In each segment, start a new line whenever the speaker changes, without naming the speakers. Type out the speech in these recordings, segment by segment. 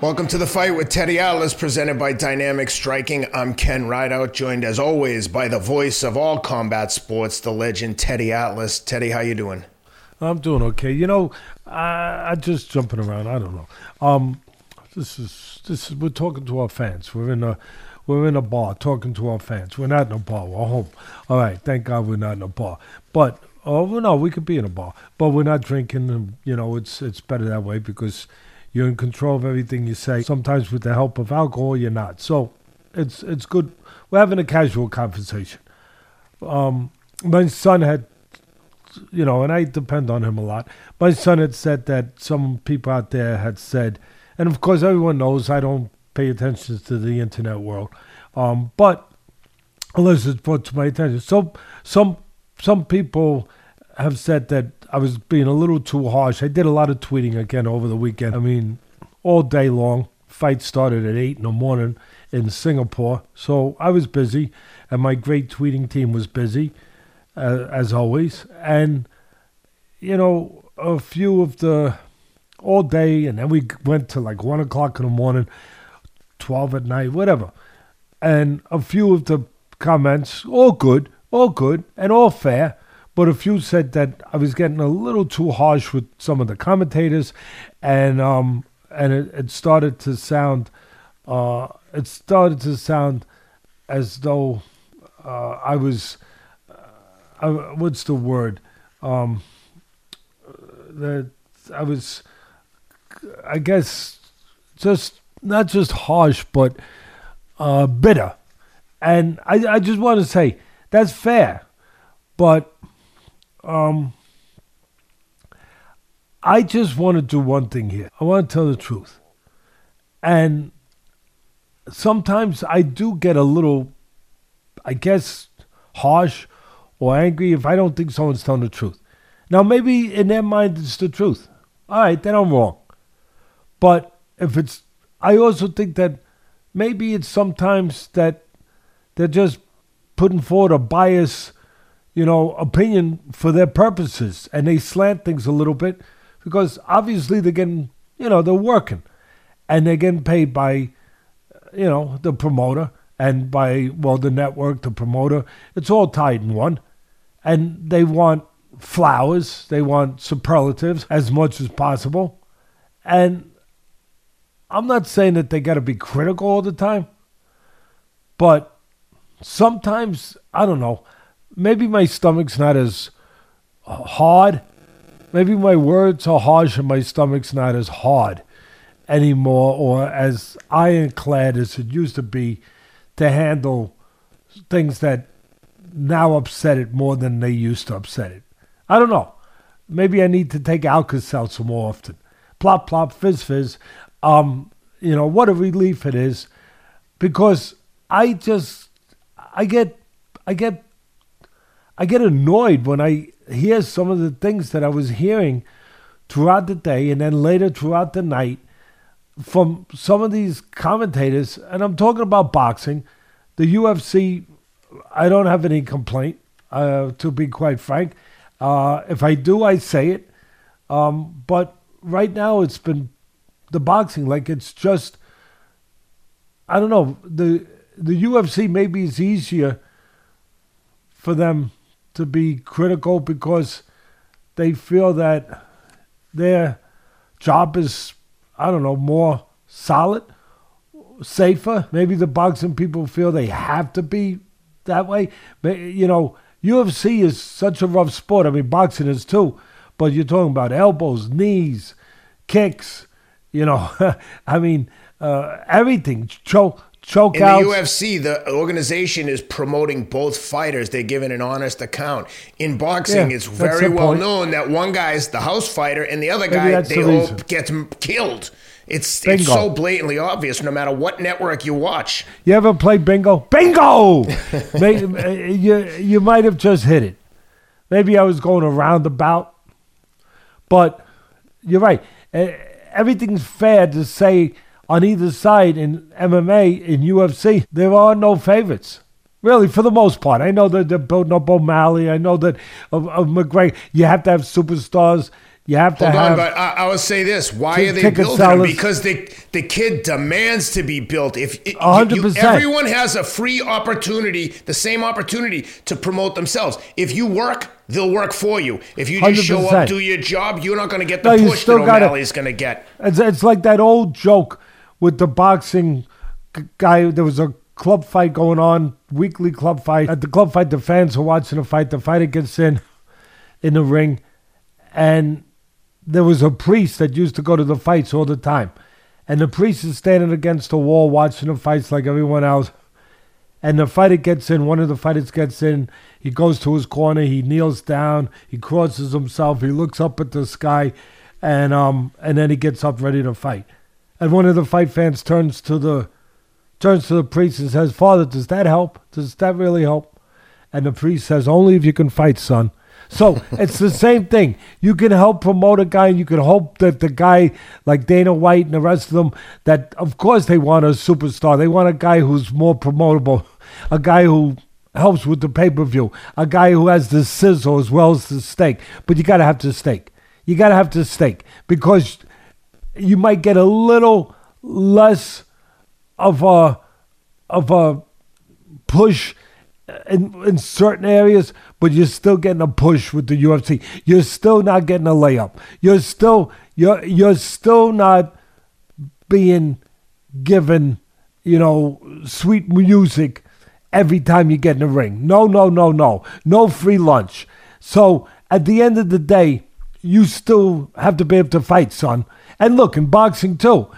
Welcome to the fight with Teddy Atlas, presented by Dynamic Striking. I'm Ken Rideout, joined as always by the voice of all combat sports, the legend Teddy Atlas. Teddy, how you doing?
I'm doing okay. You know, I, I just jumping around. I don't know. Um, this is this is we're talking to our fans. We're in a we're in a bar talking to our fans. We're not in a bar. We're home. All right. Thank God we're not in a bar. But oh well, no, we could be in a bar, but we're not drinking. And you know, it's it's better that way because you're in control of everything you say. Sometimes with the help of alcohol, you're not. So it's it's good. We're having a casual conversation. Um, my son had, you know, and I depend on him a lot. My son had said that some people out there had said, and of course everyone knows I don't pay attention to the internet world, um, but unless it's brought to my attention, so some some people have said that I was being a little too harsh. I did a lot of tweeting again over the weekend. I mean, all day long. Fight started at 8 in the morning in Singapore. So I was busy, and my great tweeting team was busy, uh, as always. And, you know, a few of the, all day, and then we went to like 1 o'clock in the morning, 12 at night, whatever. And a few of the comments, all good, all good, and all fair but a few said that I was getting a little too harsh with some of the commentators, and um, and it, it started to sound, uh, it started to sound as though uh, I was, uh, what's the word, um, that I was, I guess, just not just harsh, but uh, bitter, and I I just want to say that's fair, but um, I just want to do one thing here. I want to tell the truth. And sometimes I do get a little, I guess, harsh or angry if I don't think someone's telling the truth. Now, maybe in their mind it's the truth. All right, then I'm wrong. But if it's, I also think that maybe it's sometimes that they're just putting forward a bias you know, opinion for their purposes, and they slant things a little bit because obviously they're getting, you know, they're working, and they're getting paid by, you know, the promoter and by well the network, the promoter. It's all tied in one, and they want flowers, they want superlatives as much as possible, and I'm not saying that they got to be critical all the time, but sometimes I don't know maybe my stomach's not as hard. Maybe my words are harsh and my stomach's not as hard anymore or as ironclad as it used to be to handle things that now upset it more than they used to upset it. I don't know. Maybe I need to take Alka-Seltzer more often. Plop, plop, fizz, fizz. Um, you know, what a relief it is because I just, I get, I get I get annoyed when I hear some of the things that I was hearing throughout the day and then later throughout the night from some of these commentators. And I'm talking about boxing. The UFC, I don't have any complaint, uh, to be quite frank. Uh, if I do, I say it. Um, but right now, it's been the boxing. Like it's just, I don't know. The the UFC maybe is easier for them to be critical because they feel that their job is, I don't know, more solid, safer. Maybe the boxing people feel they have to be that way. But, you know, UFC is such a rough sport. I mean, boxing is too. But you're talking about elbows, knees, kicks, you know, I mean, uh, everything. Choke, choke
in
outs.
the UFC, the organization is promoting both fighters. They're giving an honest account. In boxing,
Yeah,
it's very well
point.
known that one guy's the house fighter and the other
Maybe
guy they
the
hope gets killed. It's
Bingo.
it's so blatantly obvious, no matter what network you watch.
You ever play bingo? Bingo! May- you, you might have just hit it. Maybe I was going a roundabout, but you're right. Everything's fair to say on either side in MMA, in UFC, there are no favorites. Really, for the most part. I know that they're building up O'Malley. I know that of, of McGregor, you have to have superstars. You have to
Hold
have.
on, but I, I will say this: Why are they building
sellers-
Because the the kid demands to be built. If it, you- everyone has a free opportunity, the same opportunity to promote themselves. If you work, they'll work for you. If you just show
100%.
up, do your job, you're not going to get the
No,
push that O'Malley's going to get.
It's, it's like that old joke with the boxing guy. There was a club fight going on, weekly club fight. At the club fight, the fans are watching the fight. The fighter gets in, in the ring, and there was a priest that used to go to the fights all the time. And the priest is standing against the wall watching the fights like everyone else. And the fighter gets in, one of the fighters gets in, he goes to his corner, he kneels down, he crosses himself, he looks up at the sky, and um and then he gets up ready to fight. And one of the fight fans turns to the turns to the priest and says, Father, does that help? Does that really help? And the priest says, Only if you can fight, son. So it's the same thing. You can help promote a guy, and you can hope that the guy like Dana White and the rest of them, that of course they want a superstar. They want a guy who's more promotable, a guy who helps with the pay per view, a guy who has the sizzle as well as the steak. But you got to have the steak. You got to have the steak because you might get a little less of a of a push in, in certain areas, but you're still getting a push with the UFC. You're still not getting a layup. You're still you're you're still not being given, you know, sweet music every time you get in the ring. No, no, no, no. No free lunch. So at the end of the day, you still have to be able to fight, son. And look, in boxing too.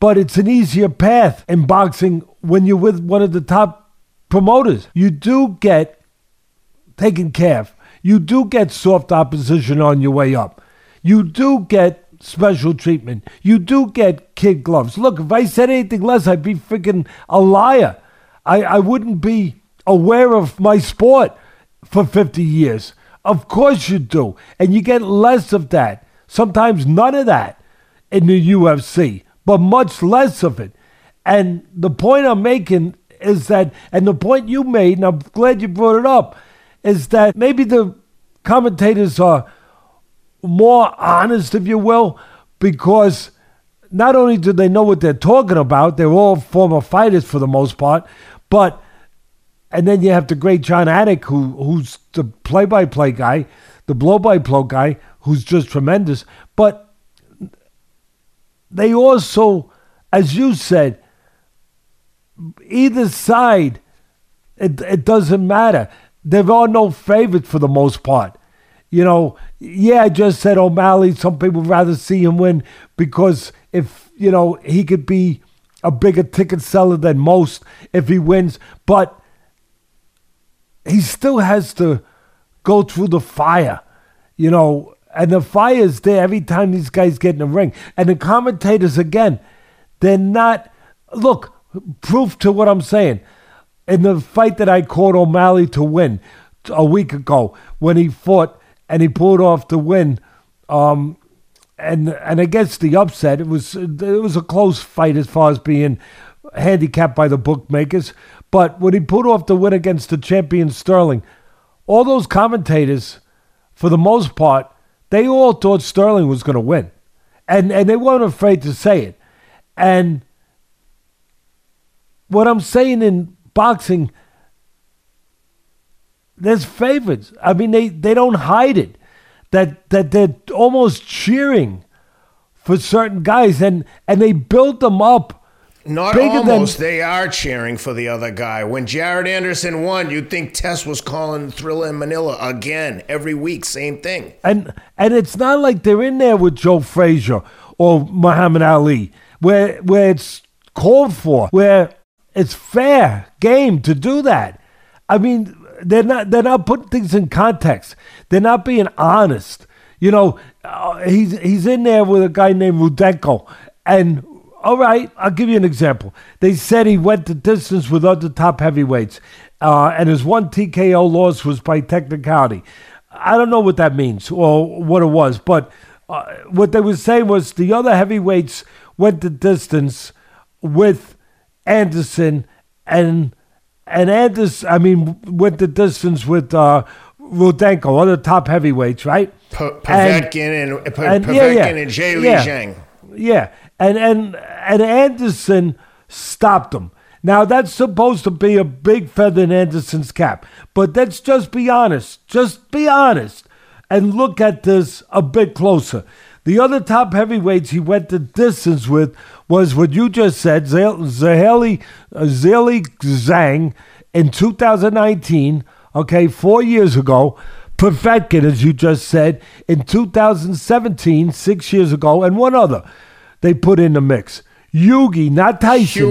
But it's an easier path in boxing when you're with one of the top promoters. You do get taken care of. You do get soft opposition on your way up. You do get special treatment. You do get kid gloves. Look, if I said anything less, I'd be freaking a liar. I, I wouldn't be aware of my sport for 50 years. Of course you do. And you get less of that. Sometimes none of that in the UFC, but much less of it. And the point I'm making is that, and the point you made, and I'm glad you brought it up, is that maybe the commentators are more honest, if you will, because not only do they know what they're talking about, they're all former fighters for the most part, but and then you have the great Jon Anik, who who's the play-by-play guy, the blow-by-blow guy, who's just tremendous. But they also, as you said, either side, it, it doesn't matter. There are no favorites for the most part. You know, yeah, I just said O'Malley. Some people rather see him win because if, you know, he could be a bigger ticket seller than most if he wins. But he still has to go through the fire, you know, and the fire is there every time these guys get in the ring. And the commentators, again, they're not, look, proof to what I'm saying. In the fight that I called O'Malley to win a week ago, when he fought and he pulled off the win, um, and and against the upset, it was it was a close fight as far as being handicapped by the bookmakers. But when he pulled off the win against the champion Sterling, all those commentators, for the most part, they all thought Sterling was going to win, and and they weren't afraid to say it. And what I'm saying in boxing, there's favorites. I mean, they, they don't hide it. That that they're almost cheering for certain guys, and and they build them up.
Not
bigger than-
almost. they are cheering for the other guy. When Jared Anderson won, you'd think Tess was calling Thrilla in Manila again every week. Same thing.
And and it's not like they're in there with Joe Frazier or Muhammad Ali, where where it's called for, where it's fair game to do that. I mean, they're not they're not putting things in context. They're not being honest. You know, uh, he's he's in there with a guy named Rudenko, and all right, I'll give you an example. They said he went the distance with other top heavyweights, uh, and his one TKO loss was by technicality. I don't know what that means or what it was, but uh, what they were saying was the other heavyweights went the distance with Anderson and and Anderson. I mean, went the distance with uh, Rudenko, other top heavyweights, right?
P- Povetkin and, and, and, Povetkin
yeah, yeah,
and Jay Li
yeah.
Zhang.
Yeah, and and and Anderson stopped him. Now that's supposed to be a big feather in Anderson's cap, but let's just be honest. Just be honest and look at this a bit closer. The other top heavyweights he went the distance with was what you just said, Zaheli uh, Zhilei Zhang in 2019. Okay, four years ago. Povetkin, as you just said, in 2017, six years ago, and one other they put in the mix. Yugi, not Tyson.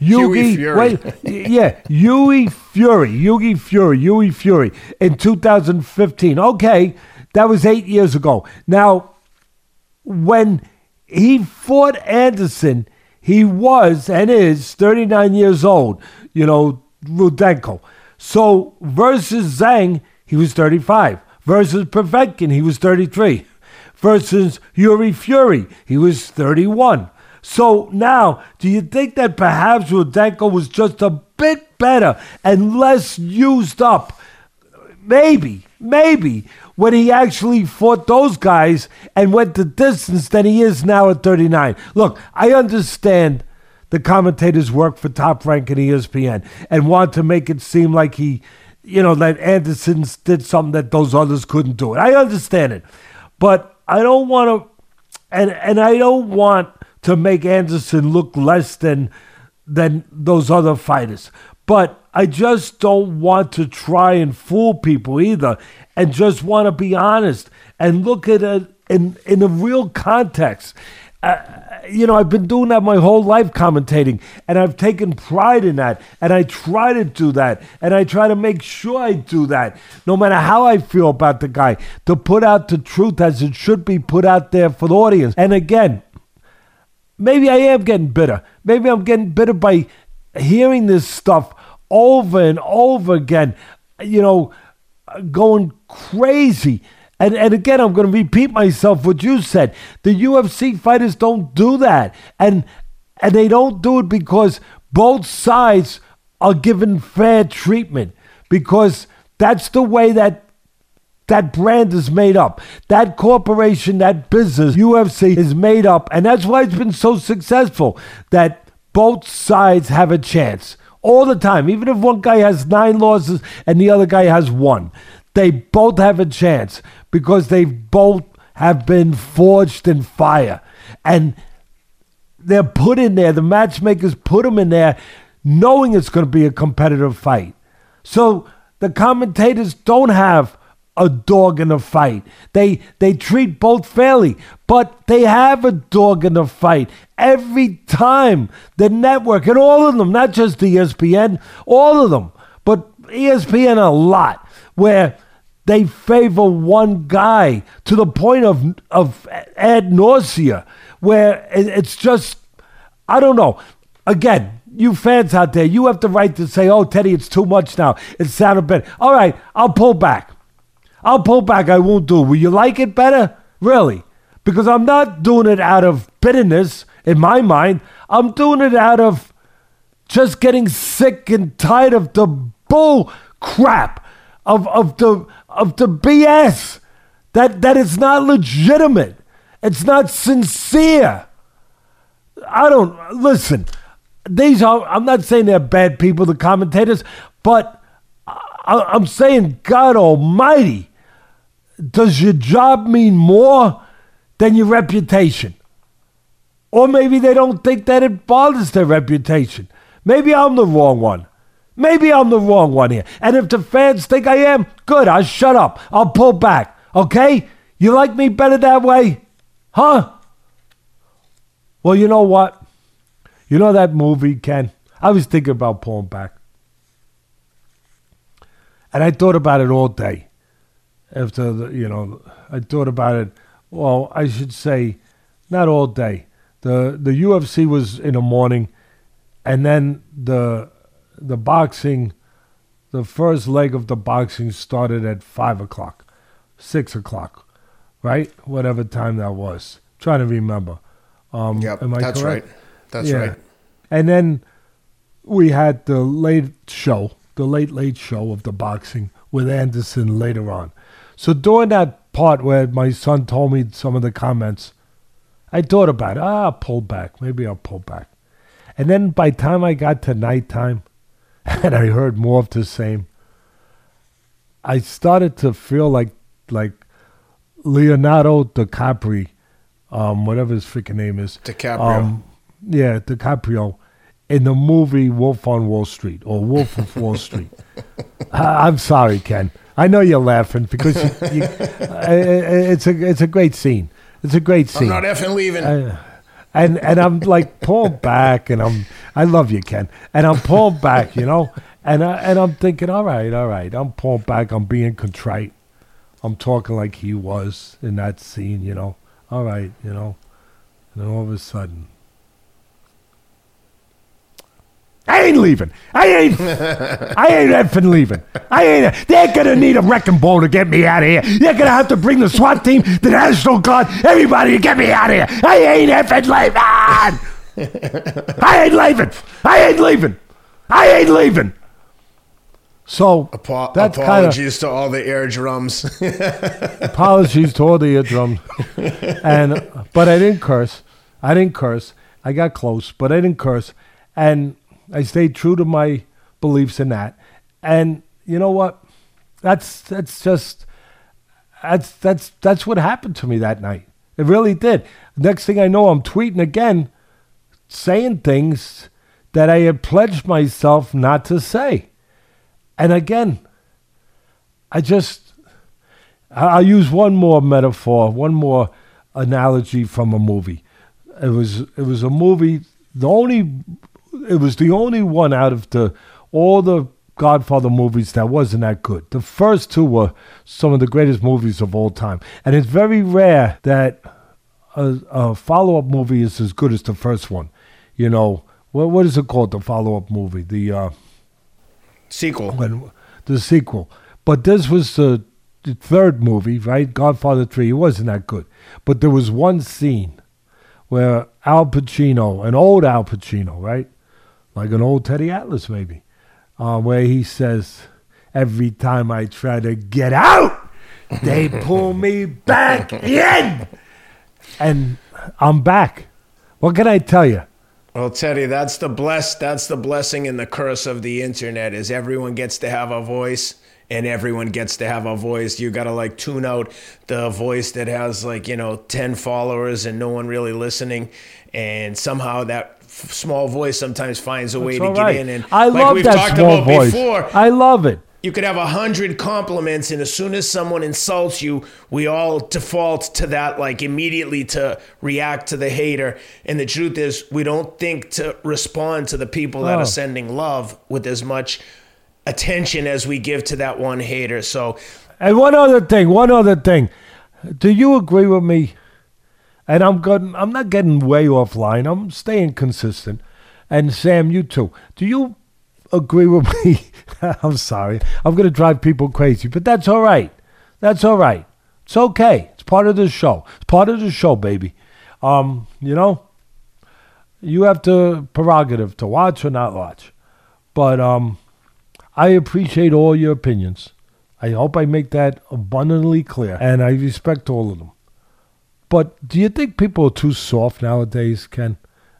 Yugi, wait, yeah, Yui Fury, Yugi Fury, Yui Fury in 2015. Okay, that was eight years ago. Now, when he fought Anderson, he was and is 39 years old, you know, Rudenko. So versus Zhang, he was 35. Versus Povetkin, he was 33. Versus Yuri Fury, he was 31. So now, do you think that perhaps Rudenko was just a bit better and less used up? Maybe, maybe when he actually fought those guys and went the distance than he is now at 39. Look, I understand the commentators work for Top Rank and ESPN and want to make it seem like he, you know, that Anderson did something that those others couldn't do. It. I understand it, but I don't want to, and and I don't want to make Anderson look less than than those other fighters. But I just don't want to try and fool people either, and just want to be honest and look at it in in a real context. Uh, you know, I've been doing that my whole life commentating, and I've taken pride in that, and I try to do that, and I try to make sure I do that, no matter how I feel about the guy, to put out the truth as it should be put out there for the audience. And again, maybe I am getting bitter. Maybe I'm getting bitter by hearing this stuff over and over again, you know, going crazy. And, and again, I'm going to repeat myself what you said. The UFC fighters don't do that. And, and they don't do it because both sides are given fair treatment because that's the way that that brand is made up. That corporation, that business, UFC is made up. And that's why it's been so successful that both sides have a chance all the time. Even if one guy has nine losses and the other guy has one, they both have a chance because they both have been forged in fire. And they're put in there, the matchmakers put them in there knowing it's going to be a competitive fight. So the commentators don't have a dog in the fight. They they treat both fairly, but they have a dog in the fight every time. The network and all of them, not just ESPN, all of them, but ESPN a lot, where they favor one guy to the point of of ad nausea, where it's just I don't know. Again, you fans out there, you have the right to say, "Oh, Teddy, it's too much now. It sounded better." All right, I'll pull back. I'll pull back. I won't do it. Will you like it better? Really? Because I'm not doing it out of bitterness in my mind. I'm doing it out of just getting sick and tired of the bull crap of, of the of the BS that that it's not legitimate. It's not sincere. I don't listen. These are. I'm not saying they're bad people, the commentators, but I, I'm saying God Almighty. Does your job mean more than your reputation? Or maybe they don't think that it bothers their reputation. Maybe I'm the wrong one. Maybe I'm the wrong one here. And if the fans think I am, good, I'll shut up. I'll pull back. Okay? You like me better that way? Huh? Well, you know what? You know that movie, Ken? I was thinking about pulling back. And I thought about it all day. After, the, you know, I thought about it, well, I should say, not all day. The, the UFC was in the morning, and then the, the boxing, the first leg of the boxing started at 5 o'clock, 6 o'clock, right? Whatever time that was. trying to remember. Um,
Yep,
am I
that's
correct?
right. That's
Yeah.
right.
And then we had the late show, the late late show of the boxing with Anderson later on. So during that part where my son told me some of the comments, I thought about it. Ah, I'll pull back. Maybe I'll pull back. And then by the time I got to nighttime and I heard more of the same, I started to feel like like Leonardo DiCaprio, um, whatever his freaking name is.
DiCaprio.
Um, yeah, DiCaprio in the movie Wolf on Wall Street or Wolf of Wall Street. I, I'm sorry, Ken. I know you're laughing because you, you, uh, it's a it's a great scene. It's a great scene.
I'm not effing leaving.
Uh, and and I'm like pulling back, and I'm I love you, Ken, and I'm pulling back, you know, and I, and I'm thinking, all right, all right, I'm pulling back, I'm being contrite, I'm talking like he was in that scene, you know, all right, you know, and then all of a sudden. I ain't leaving. I ain't. I ain't effing leaving. I ain't. They're gonna need a wrecking ball to get me out of here. They're gonna have to bring the SWAT team, the National Guard, everybody to get me out of here. I ain't effing leaving. I ain't leaving. I ain't leaving. I ain't leaving. So
Apo-
that's
apologies to all the air drums.
apologies to all the eardrums. and but I didn't curse. I didn't curse. I got close, but I didn't curse. And I stayed true to my beliefs in that. And you know what? That's that's just that's that's that's what happened to me that night. It really did. Next thing I know, I'm tweeting again, saying things that I had pledged myself not to say. And again, I just I'll use one more metaphor, one more analogy from a movie. It was it was a movie. The only it was the only one out of the all the Godfather movies that wasn't that good. The first two were some of the greatest movies of all time, and it's very rare that a, a follow up movie is as good as the first one. You know what what is it called? The follow up movie, the uh,
Sequel.
when the sequel. But this was the, the third movie, right? Godfather 3. It wasn't that good. But there was one scene where Al Pacino, an old Al Pacino, right? Like an old Teddy Atlas, maybe, uh, where he says, Every time I try to get out, they pull me back in. And I'm back. What can I tell you?
Well, Teddy, that's the bless. That's the blessing and the curse of the internet. Is everyone gets to have a voice, and everyone gets to have a voice. You gotta like tune out the voice that has like you know ten followers and no one really listening, and somehow that small voice sometimes finds a way to get
right.
in. And
I
like
love
we've
that
talked
small
about
voice.
before,
I love it.
you could have a hundred compliments, and as soon as someone insults you, we all default to that, like immediately to react to the hater. And the truth is, we don't think to respond to the people that
Oh.
are sending love with as much attention as we give to that one hater. So,
And one other thing, one other thing. Do you agree with me? And I'm getting, I'm not getting way offline. I'm staying consistent. And Sam, you too. Do you agree with me? I'm sorry. I'm going to drive people crazy, but that's all right. That's all right. It's okay. It's part of the show. It's part of the show, baby. Um, you know, you have the prerogative to watch or not watch. But um, I appreciate all your opinions. I hope I make that abundantly clear, and I respect all of them. But do you think people are too soft nowadays, Ken,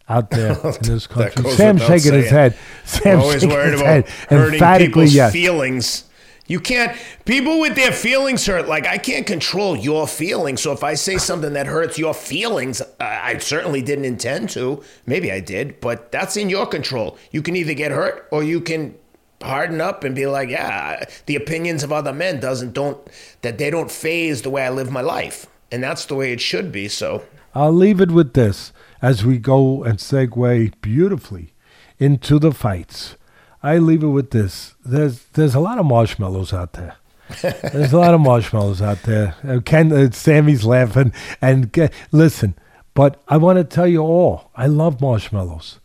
out there in this country? Sam's shaking his head. Sam's
always
shaking
worried
his
about
head.
hurting
Emphatically,
people's
yes.
feelings. You can't. People with their feelings hurt. Like I can't control your feelings. So if I say something that hurts your feelings, I, I certainly didn't intend to. Maybe I did, but that's in your control. You can either get hurt or you can harden up and be like, yeah, the opinions of other men doesn't don't that they don't phase the way I live my life, and that's the way it should be. So
I'll leave it with this as we go and segue beautifully into the fights. I leave it with this. There's there's a lot of marshmallows out there. There's a lot of marshmallows out there. Ken, uh, Sammy's laughing. And Ke- listen, but I want to tell you all, I love marshmallows.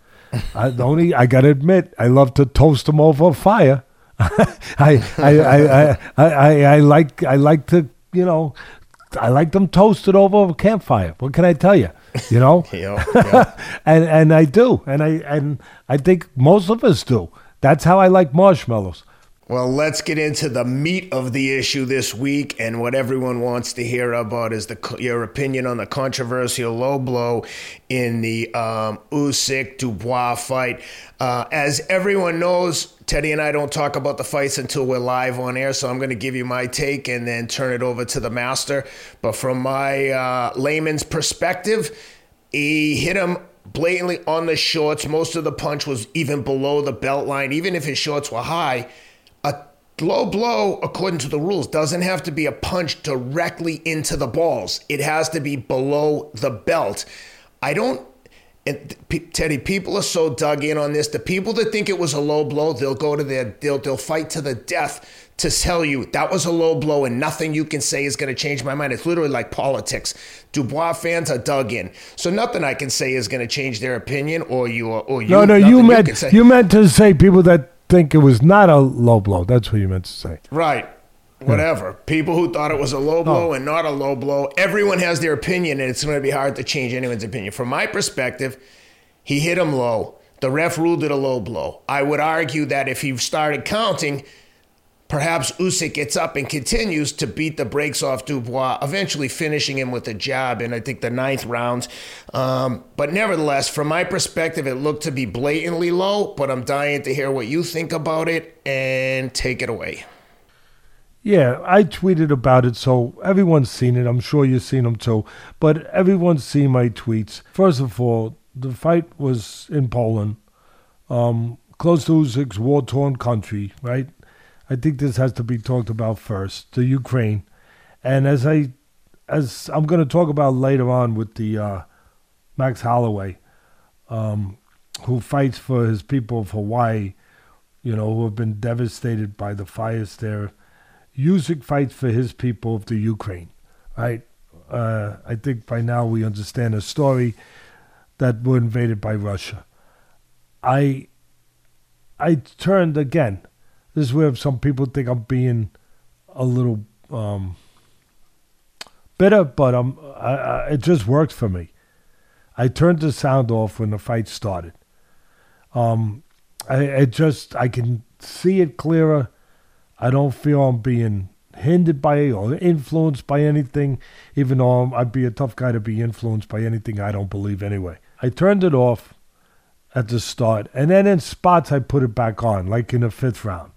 I the only I gotta admit, I love to toast them over a fire. I, I, I, I, I, I, I like I like to you know I like them toasted over a campfire. What can I tell you? You know,
you know, yeah.
and and I do, and I and I think most of us do. That's how I like marshmallows.
Well, let's get into the meat of the issue this week, and what everyone wants to hear about is the your opinion on the controversial low blow in the um, Usyk Dubois fight. Uh, as everyone knows, Teddy and I don't talk about the fights until we're live on air, so I'm going to give you my take and then turn it over to the master. But from my uh, layman's perspective, he hit him blatantly on the shorts. Most of the punch was even below the belt line, even if his shorts were high a low blow, according to the rules, doesn't have to be a punch directly into the balls. It has to be below the belt. I don't. And Teddy, people are so dug in on this. The people that think it was a low blow, they'll go to their, they'll, they'll fight to the death to tell you that was a low blow and nothing you can say is going to change my mind. It's literally like politics. Dubois fans are dug in, so nothing I can say is going to change their opinion or you or you.
No, no, you meant you, you meant to say people that think it was not a low blow. That's what you meant to say.
Right. Whatever. People who thought it was a low blow oh. and not a low blow, everyone has their opinion, and it's going to be hard to change anyone's opinion. From my perspective, he hit him low. The ref ruled it a low blow. I would argue that if he started counting, Perhaps Usyk gets up and continues to beat the brakes off Dubois, eventually finishing him with a jab in, I think, the ninth round. Um, but nevertheless, from my perspective, it looked to be blatantly low, but I'm dying to hear what you think about it and take it away.
Yeah, I tweeted about it, so everyone's seen it. I'm sure you've seen them too. But everyone's seen my tweets. First of all, the fight was in Poland, um, close to Usyk's war torn country, right? I think this has to be talked about first, the Ukraine. And as I as I'm going to talk about later on with the uh, Max Holloway, um, who fights for his people of Hawaii, you know, who have been devastated by the fires there. Usyk fights for his people of the Ukraine, right? Uh, I think by now we understand the story that were invaded by Russia. I I turned again this is where some people think I'm being a little um, bitter, but I'm, I, I, it just works for me. I turned the sound off when the fight started. Um, I, I just I can see it clearer. I don't feel I'm being hindered by or influenced by anything, even though I'd be a tough guy to be influenced by anything I don't believe anyway. I turned it off at the start, and then in spots I put it back on, like in the fifth round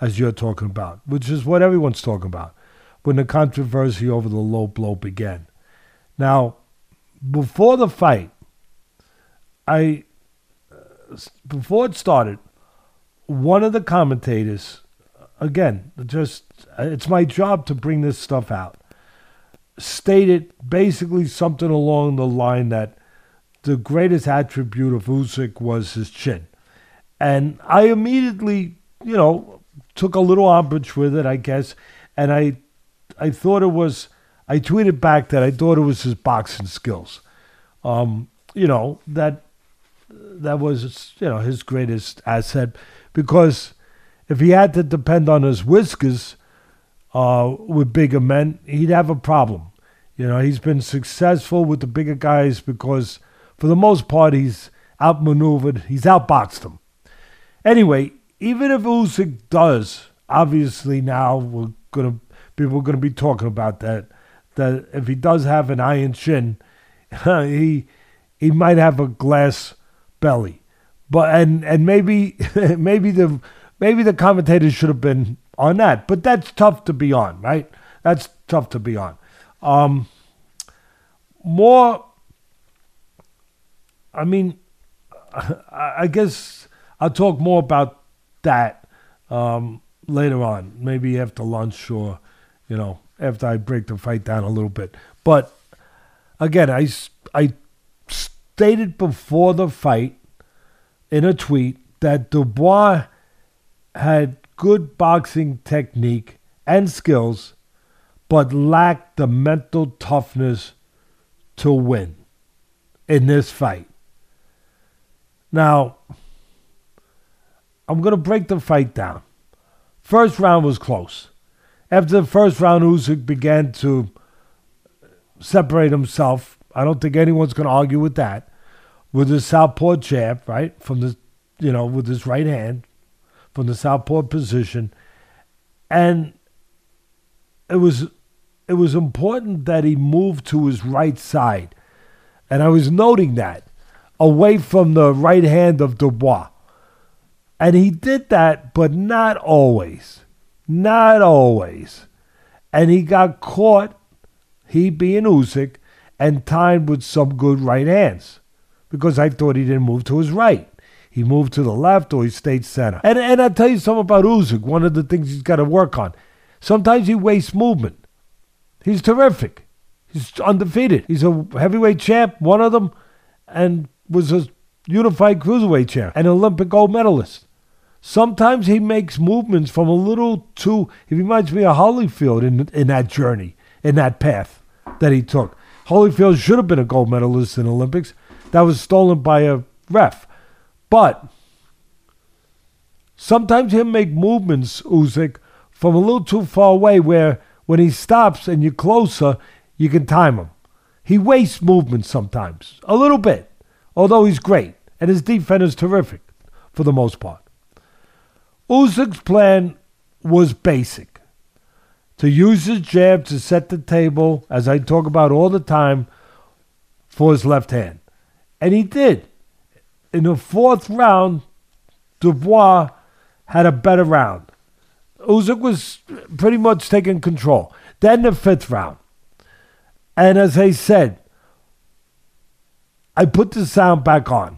as you're talking about, which is what everyone's talking about, when the controversy over the low blow began. Now, before the fight, I uh, before it started, one of the commentators, again, just it's my job to bring this stuff out, stated basically something along the line that the greatest attribute of Usyk was his chin. And I immediately, you know, took a little umbrage with it, I guess, and I, I thought it was. I tweeted back that I thought it was his boxing skills. Um, you know that that was you know his greatest asset because if he had to depend on his whiskers uh, with bigger men, he'd have a problem. You know, he's been successful with the bigger guys because, for the most part, he's outmaneuvered, he's outboxed them. Anyway, even if Usyk does, obviously now we're gonna people are gonna be talking about that. That if he does have an iron chin, he he might have a glass belly. But and and maybe maybe the maybe the commentators should have been on that. But that's tough to be on, right? That's tough to be on. Um, more. I mean, I guess I'll talk more about that um, later on, maybe after lunch or, you know, after I break the fight down a little bit. But again, I, I stated before the fight in a tweet that Dubois had good boxing technique and skills, but lacked the mental toughness to win in this fight. Now, I'm going to break the fight down. First round was close. After the first round, Usyk began to separate himself. I don't think anyone's going to argue with that. With his southpaw jab, right from the, you know, with his right hand, from the southpaw position, and it was it was important that he moved to his right side, and I was noting that away from the right hand of Dubois, and he did that, but not always, not always, and he got caught, he being Usyk, and timed with some good right hands, because I thought he didn't move to his right. He moved to the left or he stayed center. And and I'll tell you something about Usyk. One of the things he's got to work on. Sometimes he wastes movement. He's terrific. He's undefeated. He's a heavyweight champ, one of them, and was a unified cruiserweight champ, an Olympic gold medalist. Sometimes he makes movements from a little too. He reminds me of Holyfield in in that journey, in that path that he took. Holyfield should have been a gold medalist in Olympics. That was stolen by a ref. But sometimes he'll make movements, Usyk, from a little too far away where when he stops and you're closer, you can time him. He wastes movement sometimes, a little bit, although he's great. And his defense is terrific for the most part. Usyk's plan was basic to use his jab to set the table, as I talk about all the time, for his left hand. And he did. In the fourth round, Dubois had a better round. Usyk was pretty much taking control. Then the fifth round. And as I said, I put the sound back on.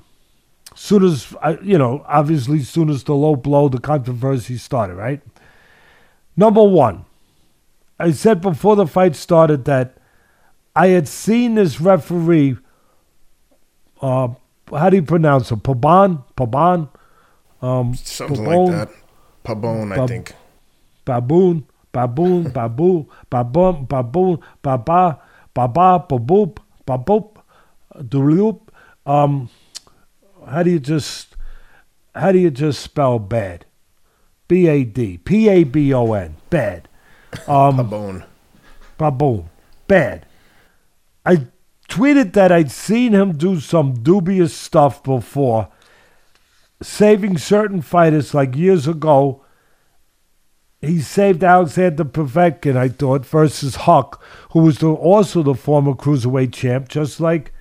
Soon as, I, you know, obviously, soon as the low blow, the controversy started, right? Number one, I said before the fight started that I had seen this referee, uh, how do you pronounce it? Paban? Paban? Um,
Something
Pabon?
like that. Pabon, I think.
baboon, baboon, baboo, baboon, baboon, baba, baba, baboop, baboop, dooloop. Um, how do you just, how do you just spell bad? B A D, P A B O N, bad. Um,
Pabon.
baboon, bad. I tweeted that I'd seen him do some dubious stuff before, saving certain fighters like years ago he saved Alexander Povetkin, I thought, versus Huck, who was the, also the former cruiserweight champ, just like,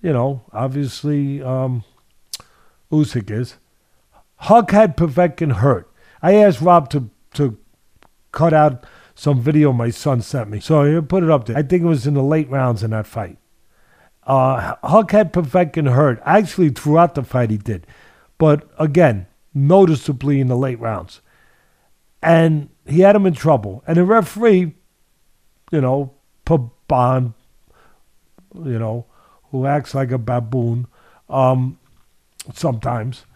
you know, obviously um, Usyk is. Huck had Povetkin hurt. I asked Rob to, to cut out some video my son sent me, so he put it up there. I think it was in the late rounds in that fight. Uh, Huck had Povetkin hurt. Actually, throughout the fight, he did. But again, noticeably in the late rounds and he had him in trouble. And the referee, you know, Paban, you know, who acts like a baboon um, sometimes,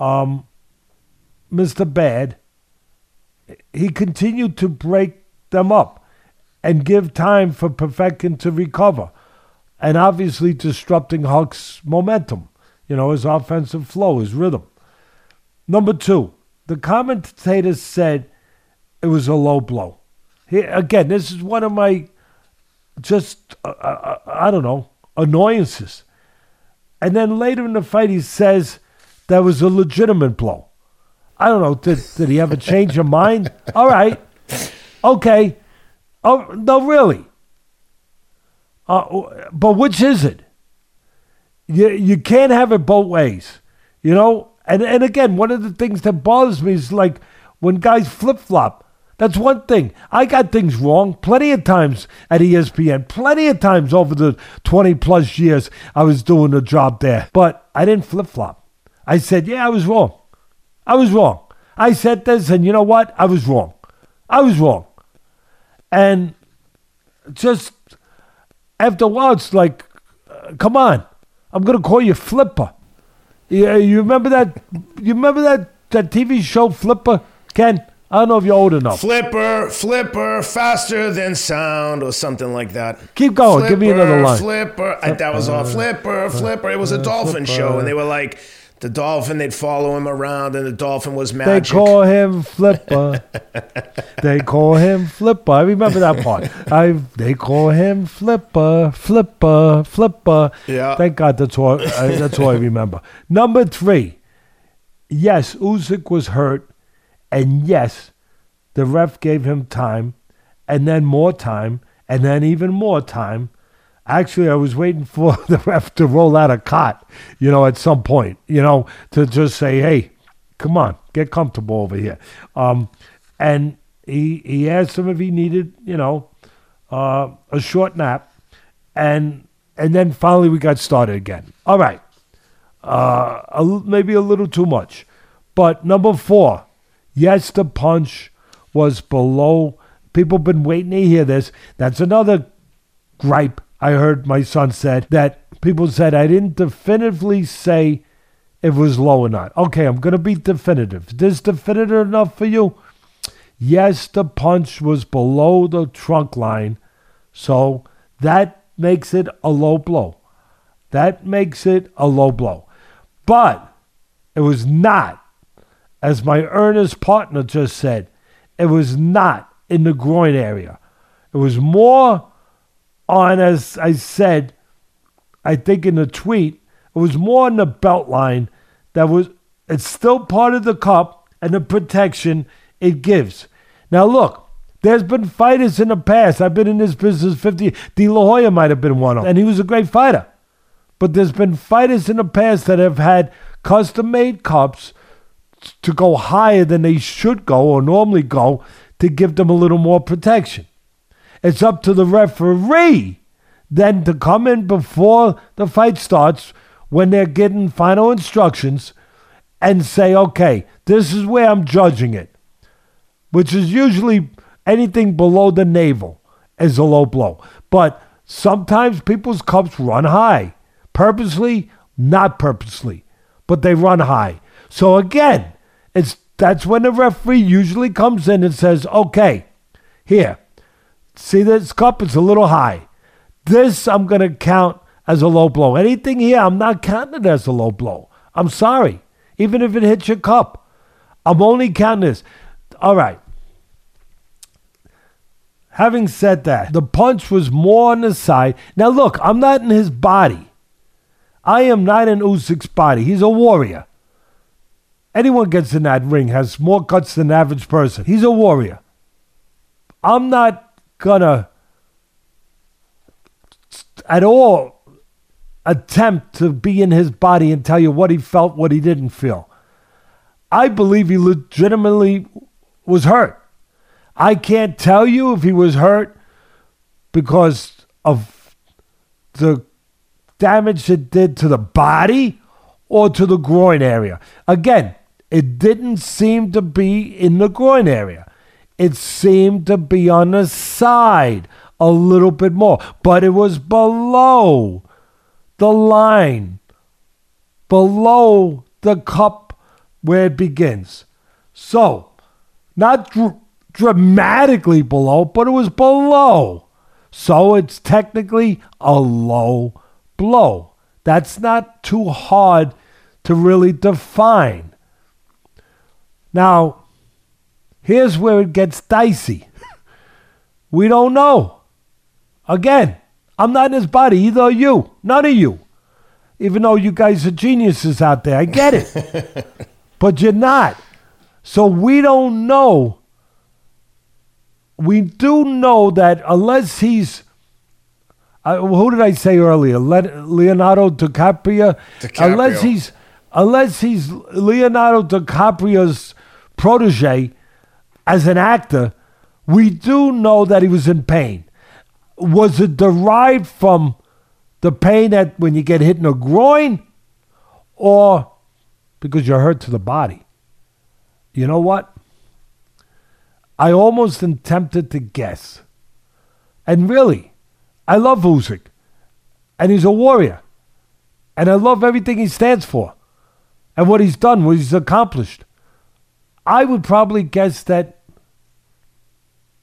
um, Mr. Bad, he continued to break them up and give time for Povetkin to recover, and obviously disrupting Huck's momentum, you know, his offensive flow, his rhythm. Number two, the commentators said it was a low blow. He, again, this is one of my just, uh, uh, I don't know, annoyances. And then later in the fight, he says that was a legitimate blow. I don't know. Did, did he ever change your mind? All right. Okay. Oh, no, really. Uh, but which is it? You, you can't have it both ways. You know? And, and again, one of the things that bothers me is like when guys flip flop. That's one thing. I got things wrong plenty of times at ESPN, plenty of times over the 20 plus years I was doing the job there. But I didn't flip flop. I said, yeah, I was wrong. I was wrong. I said this, and you know what? I was wrong. I was wrong. And just after a while, it's like, uh, come on, I'm going to call you Flipper. Yeah, you remember that? You remember that, that TV show Flipper, Ken? I don't know if you're old enough.
Flipper, flipper, faster than sound, or something like that.
Keep going. Give me another line.
Flipper. I, that was all. Flipper, flipper. It was a dolphin show, and they were like, the dolphin, they'd follow him around, and the dolphin was magic.
They call him Flipper. they call him Flipper. I remember that part. I they call him Flipper, Flipper, Flipper.
Yeah.
Thank God that's all. I, that's all I remember. Number three. Yes, Usyk was hurt, and yes, the ref gave him time, and then more time, and then even more time. Actually, I was waiting for the ref to roll out a cot, you know, at some point, you know, to just say, hey, come on, get comfortable over here. Um, and he, he asked him if he needed, you know, uh, a short nap. And, and then finally we got started again. All right. Uh, a, maybe a little too much. But number four, yes, the punch was below. People have been waiting to hear this. That's another gripe I heard my son said that people said I didn't definitively say it was low or not. Okay, I'm going to be definitive. Is this definitive enough for you? Yes, the punch was below the trunk line, so that makes it a low blow. That makes it a low blow. But it was not, as my earnest partner just said, it was not in the groin area. It was more on, as I said, I think in the tweet, it was more on the belt line that was, it's still part of the cup and the protection it gives. Now, look, there's been fighters in the past. I've been in this business 50. De La Hoya might have been one of them, and he was a great fighter. But there's been fighters in the past that have had custom made cups to go higher than they should go or normally go to give them a little more protection. It's up to the referee then to come in before the fight starts when they're getting final instructions and say, okay, this is where I'm judging it, which is usually anything below the navel is a low blow. But sometimes people's cups run high, purposely, not purposely, but they run high. So again, it's that's when the referee usually comes in and says, okay, here, See this cup? It's a little high. This I'm going to count as a low blow. Anything here, I'm not counting it as a low blow. I'm sorry. Even if it hits your cup, I'm only counting this. All right. Having said that, the punch was more on the side. Now, look, I'm not in his body. I am not in Usyk's body. He's a warrior. Anyone gets in that ring has more guts than average person. He's a warrior. I'm not gonna at all attempt to be in his body and tell you what he felt, what he didn't feel. I believe he legitimately was hurt. I can't tell you if he was hurt because of the damage it did to the body or to the groin area. Again, it didn't seem to be in the groin area. It seemed to be on the side a little bit more, but it was below the line, below the cup where it begins. So, not dr- dramatically below, but it was below. So it's technically a low blow. That's not too hard to really define. Now, Here's where it gets dicey. we don't know. Again, I'm not in his body. Either are you. None of you. Even though you guys are geniuses out there. I get it. but you're not. So we don't know. We do know that unless he's. Uh, who did I say earlier? Le- Leonardo DiCaprio?
DiCaprio.
Unless he's unless he's Leonardo DiCaprio's protege, as an actor, we do know that he was in pain. Was it derived from the pain that when you get hit in the groin or because you're hurt to the body? You know what? I almost am tempted to guess. And really, I love Usyk. And he's a warrior. And I love everything he stands for and what he's done, what he's accomplished. I would probably guess that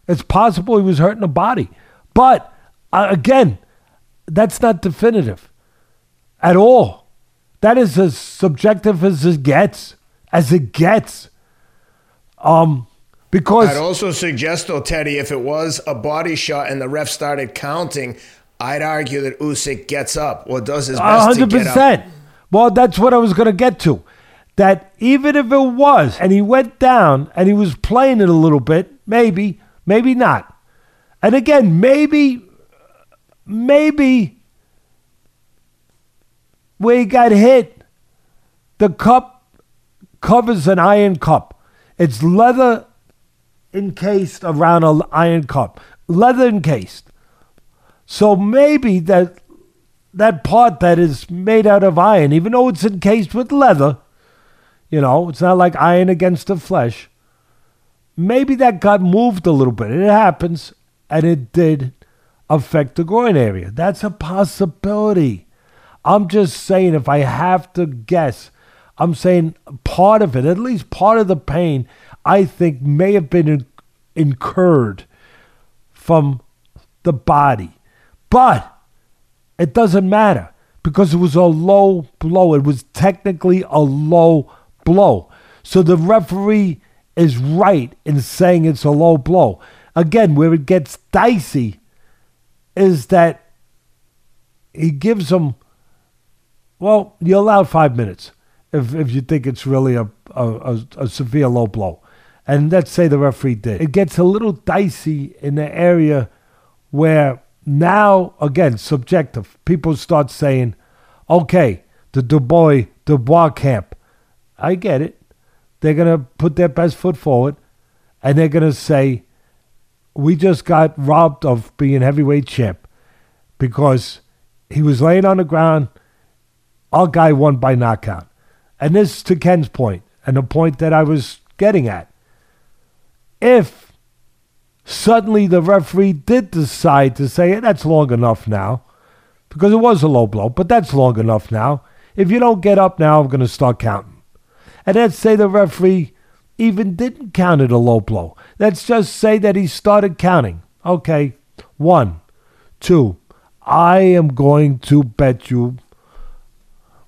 it's possible he was hurt in the body. But uh, again, that's not definitive at all. That is as subjective as it gets, as it gets. Um, because
I'd also suggest, though, Teddy, if it was a body shot and the ref started counting, I'd argue that Usyk gets up or does his best to get up.
Well, that's what I was going to get to that even if it was and he went down and he was playing it a little bit, Maybe, maybe not. And again, maybe, maybe where he got hit, the cup covers an iron cup. It's leather encased around an iron cup, leather encased. So maybe that that part that is made out of iron, even though it's encased with leather, you know, it's not like iron against the flesh. Maybe that got moved a little bit. It happens, and it did affect the groin area. That's a possibility. I'm just saying, if I have to guess, I'm saying part of it, at least part of the pain, I think may have been incurred from the body. But it doesn't matter because it was a low blow. It was technically a low blow. So the referee is right in saying it's a low blow. Again, where it gets dicey is that he gives him, well, you're allowed five minutes if, if you think it's really a, a, a, a severe low blow. And let's say the referee did. It gets a little dicey in the area where now, again, subjective. People start saying, okay, the Dubois, Dubois camp, I get it. They're going to put their best foot forward and they're going to say, we just got robbed of being heavyweight champ because he was laying on the ground. Our guy won by knockout. And this to Ken's point, and the point that I was getting at. If suddenly the referee did decide to say, that's long enough now, because it was a low blow, but that's long enough now. If you don't get up now, I'm going to start counting. And let's say the referee even didn't count it a low blow. Let's just say that he started counting. Okay, one, two. I am going to bet you,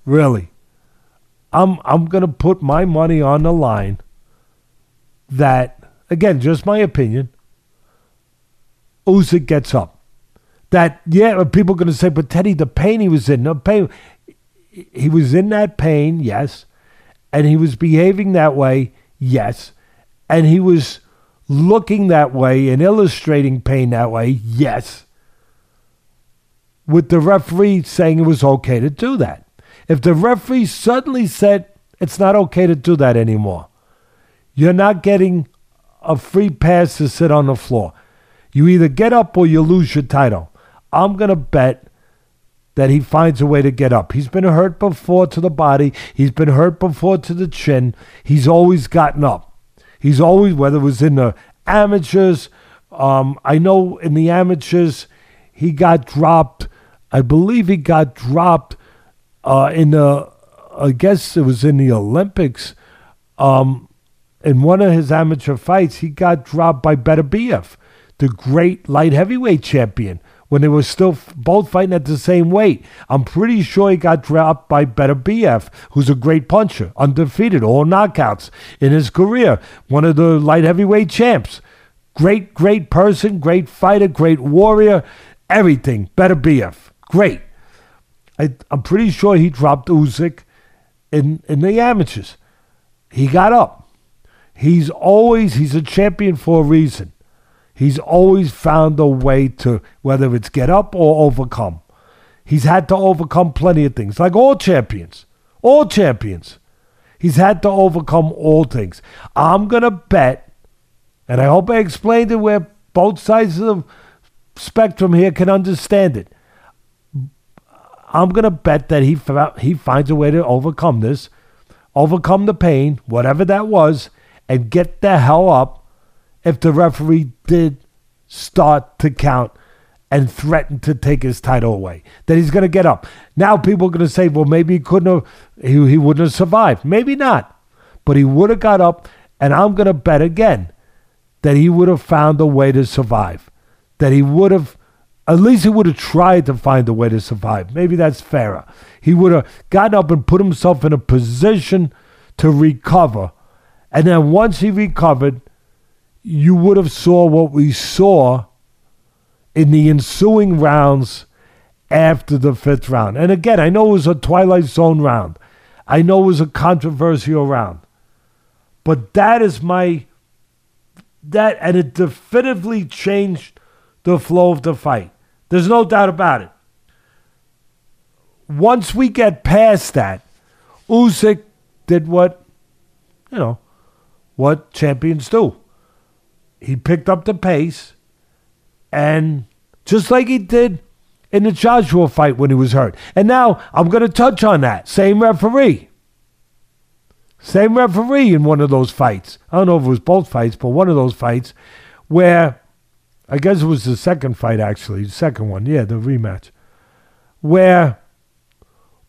really, I'm, I'm going to put my money on the line that, again, just my opinion, Usyk gets up. That, yeah, people are going to say, but Teddy, the pain he was in, the pain, he was in that pain, yes and he was behaving that way, yes, and he was looking that way and illustrating pain that way, yes, with the referee saying it was okay to do that. If the referee suddenly said it's not okay to do that anymore, you're not getting a free pass to sit on the floor. You either get up or you lose your title. I'm going to bet that he finds a way to get up. He's been hurt before to the body, he's been hurt before to the chin. He's always gotten up. He's always, whether it was in the amateurs, um, I know in the amateurs, he got dropped. I believe he got dropped uh, in the, I guess it was in the Olympics. Um, in one of his amateur fights, he got dropped by Beterbiev, the great light heavyweight champion when they were still both fighting at the same weight. I'm pretty sure he got dropped by Beterbiev, who's a great puncher, undefeated, all knockouts in his career, one of the light heavyweight champs. Great, great person, great fighter, great warrior, everything. Beterbiev. great. I, I'm pretty sure he dropped Usyk in, in the amateurs. He got up. He's always, he's a champion for a reason. He's always found a way to, whether it's get up or overcome. He's had to overcome plenty of things, like all champions. All champions. He's had to overcome all things. I'm going to bet, and I hope I explained it where both sides of the spectrum here can understand it. I'm going to bet that he, he finds a way to overcome this, overcome the pain, whatever that was, and get the hell up if the referee did start to count and threaten to take his title away. That he's going to get up. Now people are going to say, well, maybe he couldn't have, he, he wouldn't have survived. Maybe not. But he would have got up, and I'm going to bet again that he would have found a way to survive. That he would have, at least he would have tried to find a way to survive. Maybe that's fairer. He would have gotten up and put himself in a position to recover. And then once he recovered, you would have saw what we saw in the ensuing rounds after the fifth round. And again, I know it was a Twilight Zone round. I know it was a controversial round. But that is my that and it definitively changed the flow of the fight. There's no doubt about it. Once we get past that, Usyk did what you know what champions do. He picked up the pace, and just like he did in the Joshua fight when he was hurt. And now I'm going to touch on that. Same referee. Same referee in one of those fights. I don't know if it was both fights, but one of those fights where I guess it was the second fight actually, the second one, yeah, the rematch, where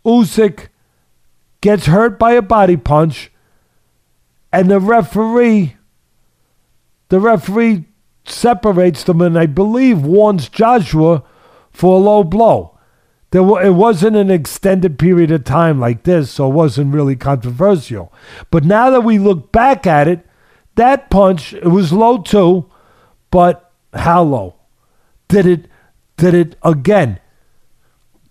Usyk gets hurt by a body punch, and the referee, the referee separates them, and I believe warns Joshua for a low blow. There, it wasn't an extended period of time like this, so it wasn't really controversial. But now that we look back at it, that punch it was low too, but how low? Did it? Did it again?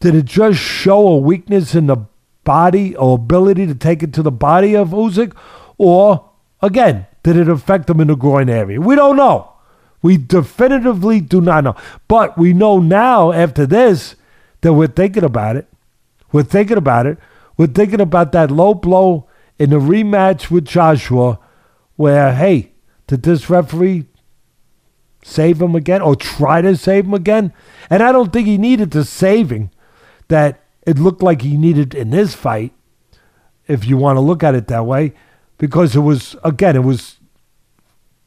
Did it just show a weakness in the body or ability to take it to the body of Usyk, or again, did it affect him in the groin area? We don't know. We definitively do not know. But we know now after this that we're thinking about it. We're thinking about it. We're thinking about that low blow in the rematch with Joshua where, hey, did this referee save him again or try to save him again? And I don't think he needed the saving that it looked like he needed in this fight, if you want to look at it that way, because it was, again, it was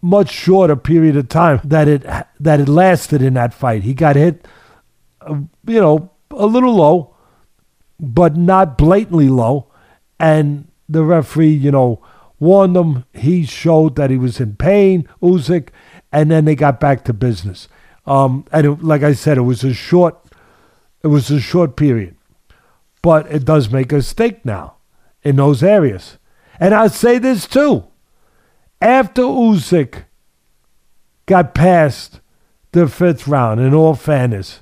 much shorter period of time that it that it lasted in that fight. He got hit, uh, you know, a little low, but not blatantly low, and the referee, you know, warned him. He showed that he was in pain, Usyk, and then they got back to business. Um, and it, like I said, it was a short, it was a short period, but it does make us think now in those areas. And I'll say this too after Usyk got past the fifth round, in all fairness,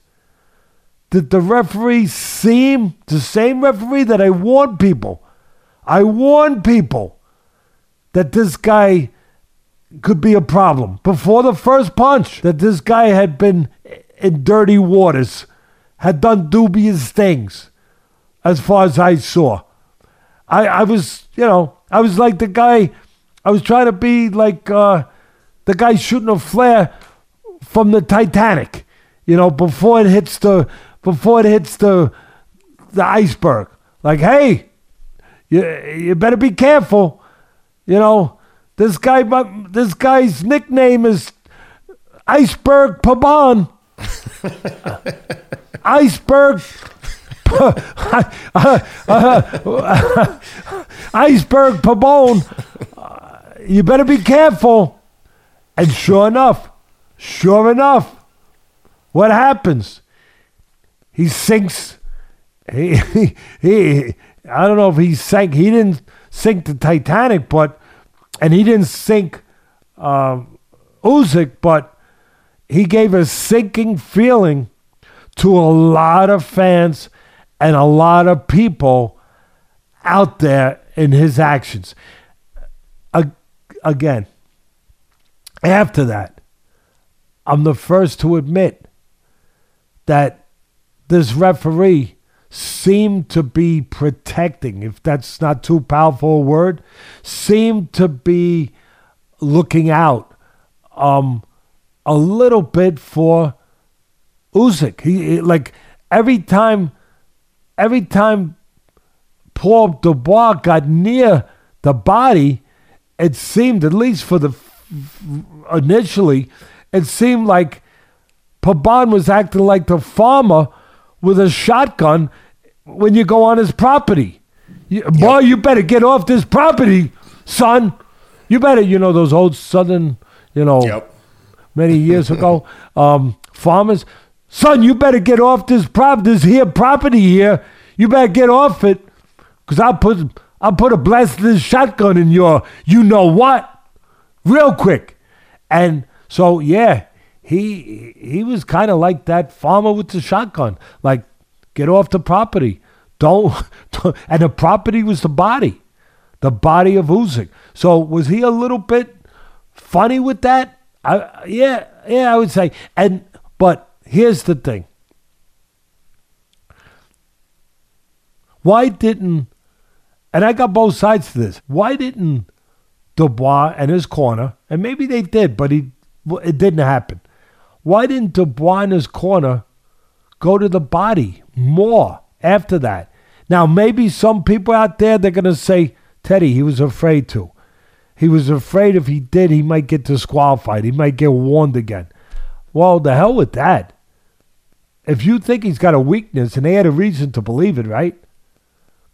did the referee seem the same referee that I warned people? I warned people that this guy could be a problem before the first punch, that this guy had been in dirty waters, had done dubious things, as far as I saw. I, I was, you know, I was like the guy I was trying to be like uh, the guy shooting a flare from the Titanic, you know, before it hits the before it hits the the iceberg. Like, hey, you you better be careful. You know, this guy, this guy's nickname is Iceberg Pabon. Iceberg. Iceberg Pabon you better be careful. And sure enough, sure enough, what happens? He sinks. He, he, he I don't know if he sank. He didn't sink the Titanic, but and he didn't sink um, Usyk, but he gave a sinking feeling to a lot of fans and a lot of people out there in his actions again, after that, I'm the first to admit that this referee seemed to be protecting, if that's not too powerful a word, seemed to be looking out um, a little bit for Usyk. He, like every time, every time Paul Dubois got near the body, it seemed, at least for the initially, it seemed like Pabon was acting like the farmer with a shotgun when you go on his property. You, yep. Boy, you better get off this property, son. You better, you know, those old southern, you know, yep. many years ago, um, farmers. Son, you better get off this prop, this here property here. You better get off it, cause I'll put I'll put a blasted shotgun in your you know what real quick. And so yeah, he he was kind of like that farmer with the shotgun. Like, get off the property. Don't, don't and the property was the body. The body of Usyk. So was he a little bit funny with that? I yeah yeah I would say and but here's the thing. Why didn't and I got both sides to this. Why didn't Dubois and his corner, and maybe they did, but he it didn't happen. Why didn't Dubois and his corner go to the body more after that? Now maybe some people out there they're gonna say, Teddy, he was afraid to. He was afraid if he did, he might get disqualified. He might get warned again. Well, the hell with that. If you think he's got a weakness, and they had a reason to believe it, right?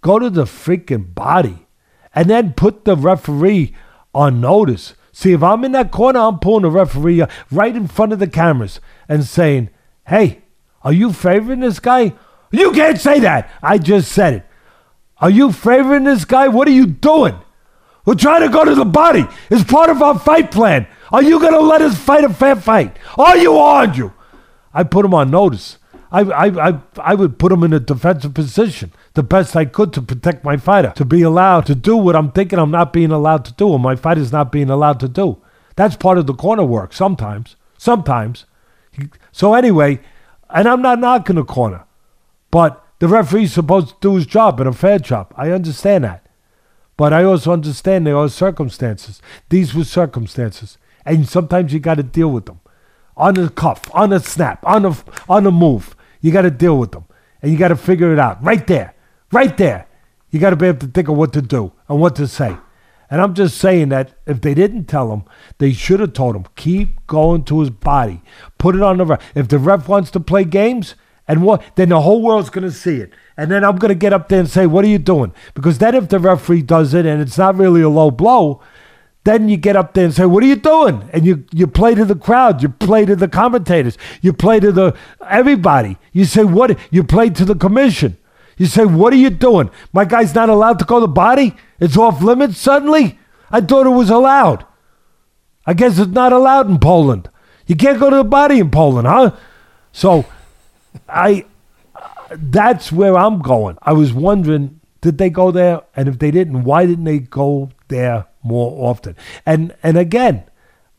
Go to the freaking body and then put the referee on notice. See, if I'm in that corner, I'm pulling the referee uh, right in front of the cameras and saying, hey, are you favoring this guy? You can't say that. I just said it. Are you favoring this guy? What are you doing? We're trying to go to the body. It's part of our fight plan. Are you going to let us fight a fair fight? Are you aren't you? I put him on notice. I, I, I, I would put him in a defensive position the best I could to protect my fighter, to be allowed to do what I'm thinking I'm not being allowed to do, or my fighter's not being allowed to do. That's part of the corner work sometimes. Sometimes. So, anyway, and I'm not knocking the corner, but the referee's supposed to do his job and a fair job. I understand that. But I also understand there are circumstances. These were circumstances. And sometimes you got to deal with them. On the cuff, on a snap, on a, on the move. You got to deal with them. And you got to figure it out right there. Right there. You got to be able to think of what to do and what to say. And I'm just saying that if they didn't tell him, they should have told him, keep going to his body. Put it on the ref. If the ref wants to play games, and what, then the whole world's going to see it. And then I'm going to get up there and say, what are you doing? Because then if the referee does it and it's not really a low blow, then you get up there and say, "What are you doing?" And you you play to the crowd, you play to the commentators, you play to the everybody. You say, "What?" You play to the commission. You say, What are you doing? My guy's not allowed to go to the body? It's off limits suddenly? I thought it was allowed. I guess it's not allowed in Poland. You can't go to the body in Poland, huh? So I that's where I'm going. I was wondering, did they go there? And if they didn't, why didn't they go there more often? And and again,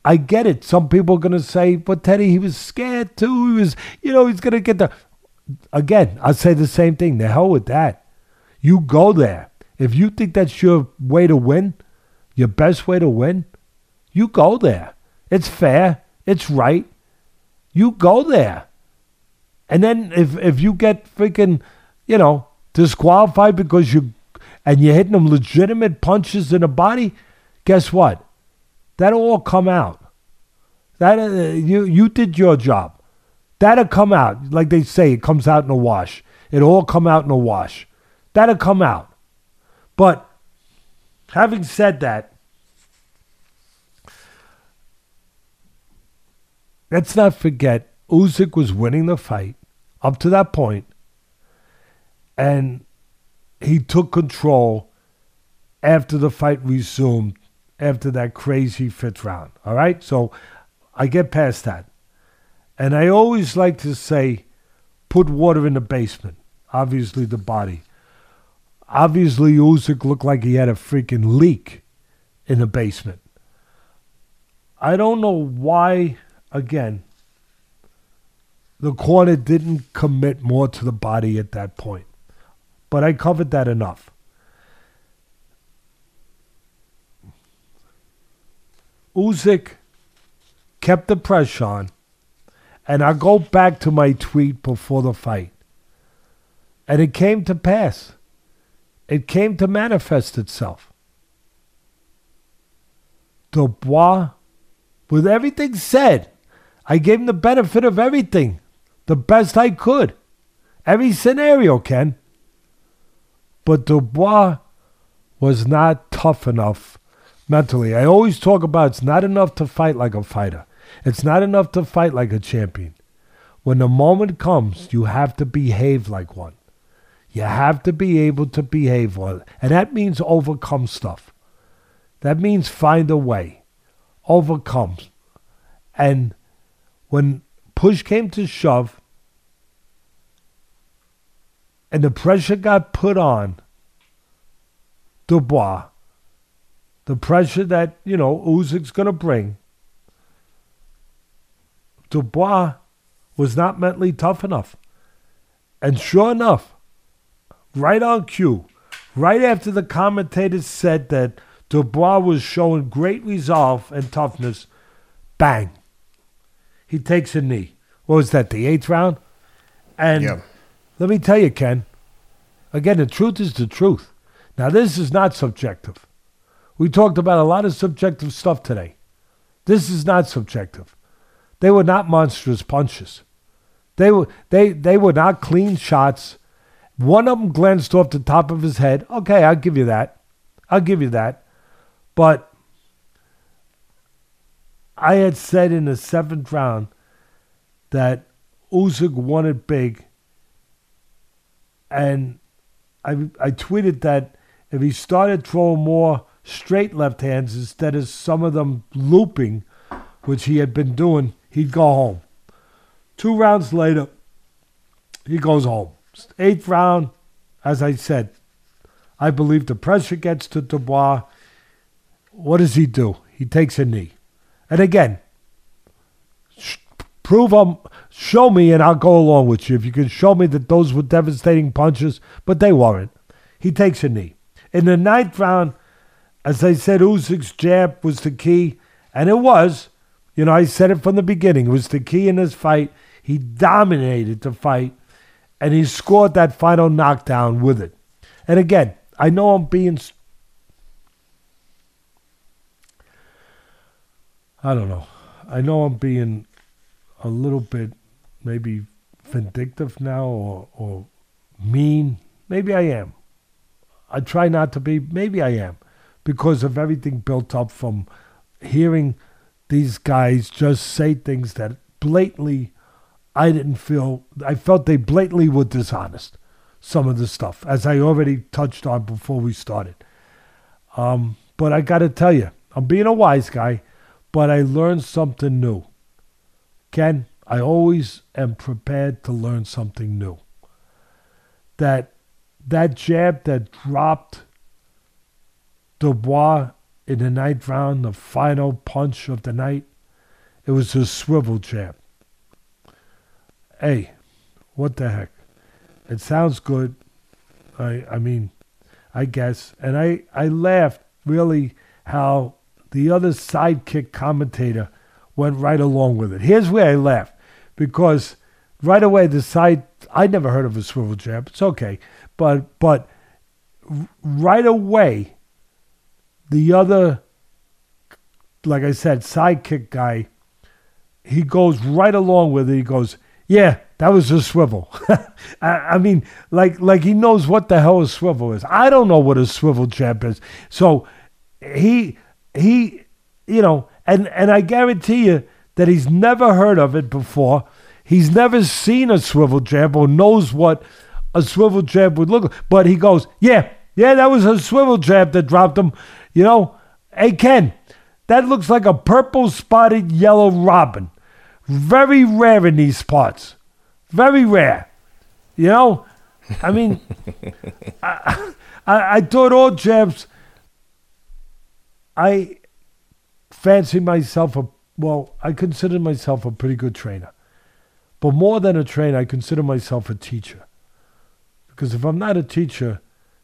I get it. Some people are gonna say, but Teddy, he was scared too. He was, you know, he's gonna get the again, I say the same thing. The hell with that. You go there. If you think that's your way to win, your best way to win, you go there. It's fair. It's right. You go there. And then if if you get freaking, you know, disqualified because you and you're hitting them legitimate punches in the body, guess what? That'll all come out. That uh, you you did your job. That'll come out. Like they say, it comes out in a wash. It'll all come out in a wash. That'll come out. But having said that, let's not forget Usyk was winning the fight up to that point. point, and he took control after the fight resumed after that crazy fifth round. All right, so I get past that. And I always like to say, put water in the basement. Obviously, the body. Obviously, Usyk looked like he had a freaking leak in the basement. I don't know why, again, the corner didn't commit more to the body at that point. But I covered that enough. Usyk kept the pressure on and I go back to my tweet before the fight. And it came to pass. It came to manifest itself. Dubois, with everything said, I gave him the benefit of everything, the best I could. Every scenario, Ken. But Dubois was not tough enough mentally. I always talk about it's not enough to fight like a fighter. It's not enough to fight like a champion. When the moment comes, you have to behave like one. You have to be able to behave well. And that means overcome stuff. That means find a way. Overcome. And when push came to shove and the pressure got put on Dubois, the pressure that, you know, Usyk's going to bring, Dubois was not mentally tough enough. And sure enough, right on cue, right after the commentators said that Dubois was showing great resolve and toughness, bang, he takes a knee. What was that, the eighth round? And
Yeah.
let me tell you, Ken, again, the truth is the truth. Now, this is not subjective. We talked about a lot of subjective stuff today. This is not subjective. They were not monstrous punches. They were they they were not clean shots. One of them glanced off the top of his head. Okay, I'll give you that. I'll give you that. But I had said in the seventh round that Usyk won it big, and I I tweeted that if he started throwing more straight left hands instead of some of them looping, which he had been doing, he'd go home. Two rounds later, he goes home. Eighth round, as I said, I believe the pressure gets to Dubois. What does he do? He takes a knee. And again, prove them, show me, and I'll go along with you. If you can show me that those were devastating punches, but they weren't. He takes a knee. In the ninth round, as I said, Usyk's jab was the key, and it was. You know, I said it from the beginning. It was the key in this fight. He dominated the fight, and he scored that final knockdown with it. And again, I know I'm being. I don't know. I know I'm being a little bit maybe vindictive now or, or mean. Maybe I am. I try not to be. Maybe I am because of everything built up from hearing these guys just say things that blatantly I didn't feel I felt they blatantly were dishonest. Some of the stuff, as I already touched on before we started. Um, but I got to tell you, I'm being a wise guy, but I learned something new. Ken, I always am prepared to learn something new. That that jab that dropped Dubois in the ninth round, the final punch of the night, it was a swivel jab. Hey, what the heck? It sounds good. I I mean, I guess. And I, I laughed really how the other sidekick commentator went right along with it. Here's where I laughed because right away the side I never heard of a swivel jab. It's okay, but but right away the other like I said sidekick guy he goes right along with it. He goes, "Yeah, that was a swivel." I, I mean, like like he knows what the hell a swivel is. I don't know what a swivel jab is. So he he you know, and and I guarantee you that he's never heard of it before. He's never seen a swivel jab or knows what a swivel jab would look like. But he goes, "Yeah, yeah, that was a swivel jab that dropped him." You know, hey Ken, that looks like a purple spotted yellow robin. Very rare in these parts. Very rare. You know? I mean, I, I, I thought all jabs, I fancy myself a, well, I consider myself a pretty good trainer. But more than a trainer, I consider myself a teacher. Because if I'm not a teacher,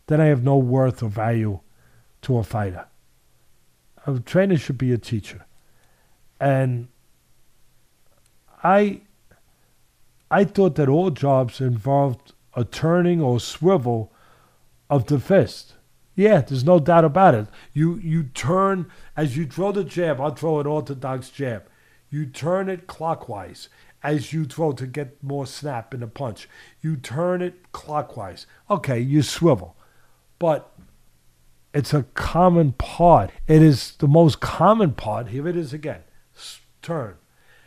then I have no worth or value to a fighter. A trainer should be a teacher. And I I thought that all jobs involved a turning or swivel of the fist. Yeah, there's no doubt about it. You you turn as you throw the jab, I'll throw an orthodox jab. You turn it clockwise as you throw to get more snap in the punch. You turn it clockwise. Okay, you swivel. But it's a common part. It is the most common part. Here it is again. Turn.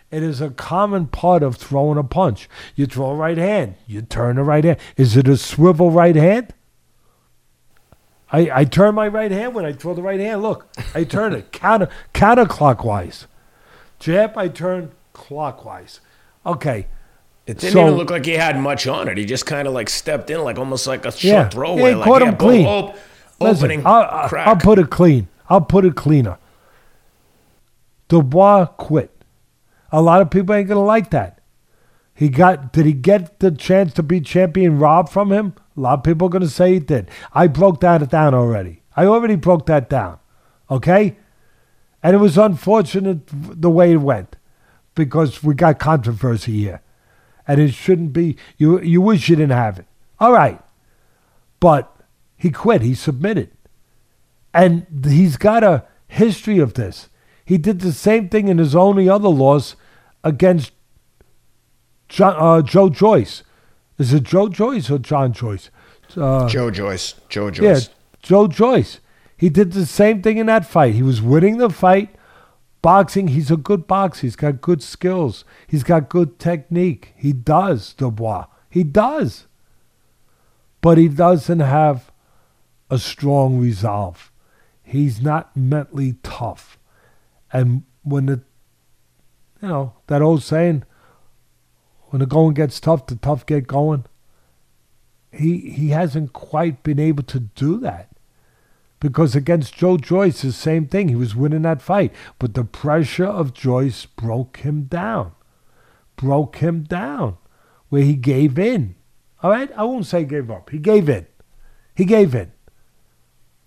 It is a common part of throwing a punch. You throw a right hand. You turn a right hand. Is it a swivel right hand? I, I turn my right hand when I throw the right hand. Look, I turn it counter counterclockwise. Jab, I turn clockwise. Okay.
It didn't
So-
even look like he had much on it. He just kind of like stepped in, like almost like a short
Yeah.
throwaway.
Yeah,
like,
caught
yeah,
him clean.
op-
Listen,
opening
I'll, I'll-
crack.
I'll put it clean. I'll put it cleaner. Dubois quit. A lot of people ain't gonna like that. He got did he get the chance to be champion robbed from him? A lot of people are gonna say he did. I broke that down already. I already broke that down. Okay? And it was unfortunate the way it went because we got controversy here. And it shouldn't be you you wish you didn't have it. All right. But he quit. He submitted. And he's got a history of this. He did the same thing in his only other loss against John, uh, Joe Joyce. Is it Joe Joyce or John Joyce?
Uh, Joe Joyce. Joe Joyce.
Yeah, Joe Joyce. He did the same thing in that fight. He was winning the fight. Boxing, he's a good boxer. He's got good skills. He's got good technique. He does, Dubois. He does. But he doesn't have a strong resolve. He's not mentally tough. And when the, you know, that old saying, when the going gets tough, the tough get going. He he hasn't quite been able to do that. Because against Joe Joyce, the same thing. He was winning that fight. But the pressure of Joyce broke him down. Broke him down. Where he gave in. All right? I won't say gave up. He gave in. He gave in.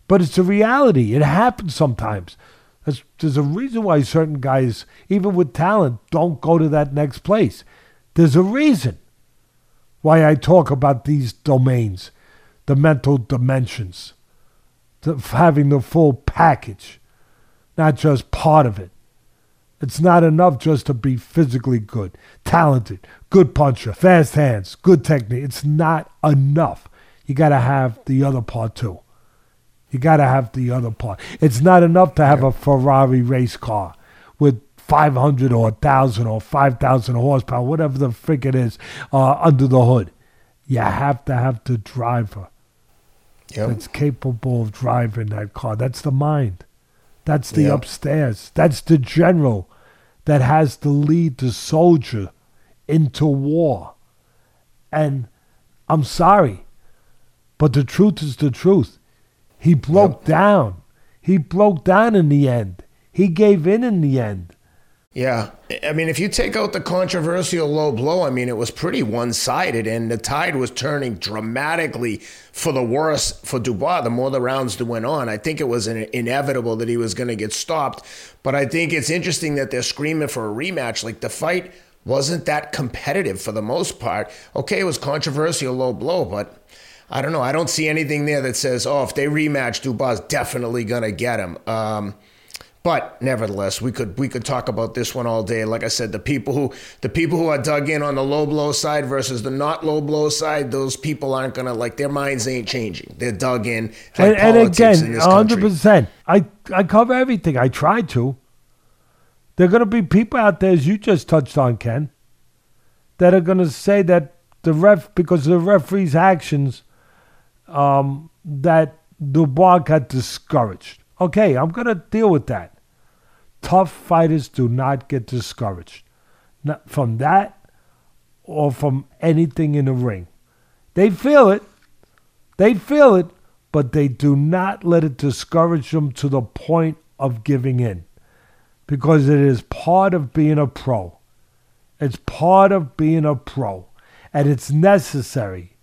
But it's a reality. It happens sometimes. There's, there's a reason why certain guys, even with talent, don't go to that next place. There's a reason why I talk about these domains, the mental dimensions, the, having the full package, not just part of it. It's not enough just to be physically good, talented, good puncher, fast hands, good technique. It's not enough. You got to have the other part too. You got to have the other part. It's not enough to have a Ferrari race car with 500 or 1,000 or 5,000 horsepower, whatever the frick it is, uh, under the hood. You have to have the driver yep. that's capable of driving that car. That's the mind. That's the yep. upstairs. That's the general that has to lead the soldier into war. And I'm sorry, but the truth is the truth. He broke yep. down. He broke down in the end. He gave in in the end.
Yeah. I mean, if you take out the controversial low blow, I mean, it was pretty one sided, and the tide was turning dramatically for the worse for Dubois the more the rounds went on. I think it was inevitable that he was going to get stopped. But I think it's interesting that they're screaming for a rematch. Like the fight wasn't that competitive for the most part. Okay, it was controversial low blow, but. I don't know. I don't see anything there that says, "Oh, if they rematch, Dubois definitely gonna get him." Um, but nevertheless, we could we could talk about this one all day. Like I said, the people who the people who are dug in on the low blow side versus the not low blow side, those people aren't gonna like their minds ain't changing. They're dug in.
Like and, and again, hundred percent. I I cover everything. I try to. There are gonna be people out there, as you just touched on, Ken, that are gonna say that the ref because of the referee's actions, um, that Dubois got discouraged. Okay, I'm gonna deal with that tough fighters do not get discouraged not from that or from anything in the ring. They feel it. They feel it, but they do not let it discourage them to the point of giving in because it is part of being a pro. It's part of being a pro, and it's necessary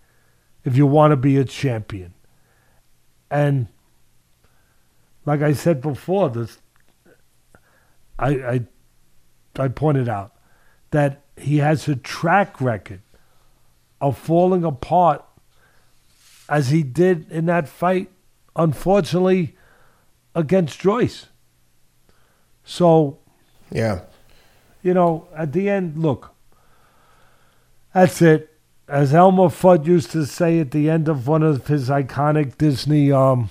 if you want to be a champion. And like I said before, the I, I, I pointed out that he has a track record of falling apart as he did in that fight, unfortunately, against Joyce. So,
yeah,
you know, at the end, look, that's it. As Elmer Fudd used to say at the end of one of his iconic Disney um,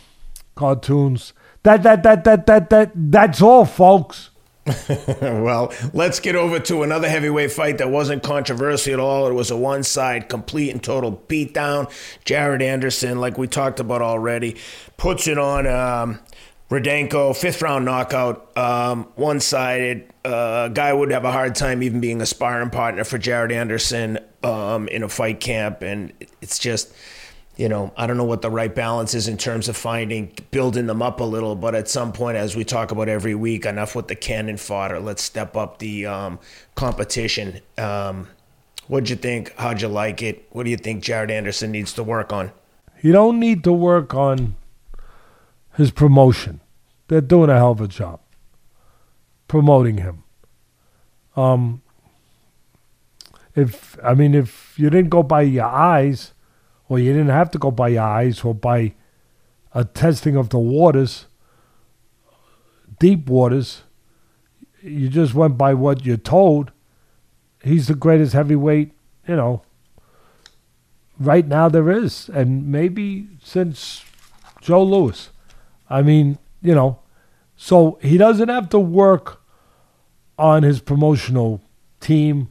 cartoons, that that that that that that that's all, folks.
well, let's get over to another heavyweight fight that wasn't controversial at all. It was a one side, complete and total beatdown. Jared Anderson, like we talked about already, puts it on um, Rudenko, fifth round knockout, um, one sided. Uh, guy would have a hard time even being a sparring partner for Jared Anderson um, in a fight camp. And it's just you know, I don't know what the right balance is in terms of finding, building them up a little. But at some point, as we talk about every week, enough with the cannon fodder. Let's step up the um, competition. Um, what'd you think? How'd you like it? What do you think Jared Anderson needs to work on?
He don't need to work on his promotion. They're doing a hell of a job promoting him. Um, if I mean, if you didn't go by your eyes or you didn't have to go by your eyes or by a testing of the waters, deep waters. You just went by what you're told. He's the greatest heavyweight, you know, right now there is. And maybe since Joe Louis. I mean, you know, so he doesn't have to work on his promotional team.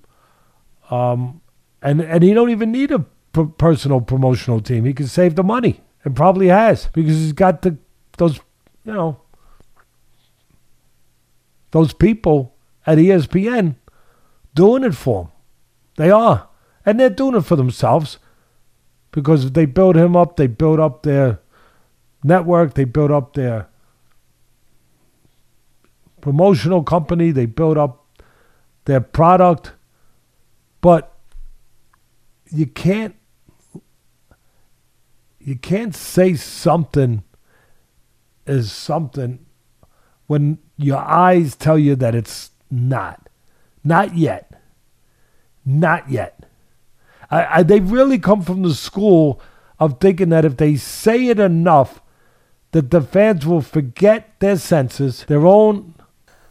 Um, and, and he don't even need a personal promotional team. He can save the money and probably has because he's got the those you know those people at ESPN doing it for him. They are, and they're doing it for themselves because if they build him up. They build up their network. They build up their promotional company. They build up their product, but you can't you can't say something is something when your eyes tell you that it's not. Not yet. Not yet. I, I, they really come from the school of thinking that if they say it enough, that the fans will forget their senses, their own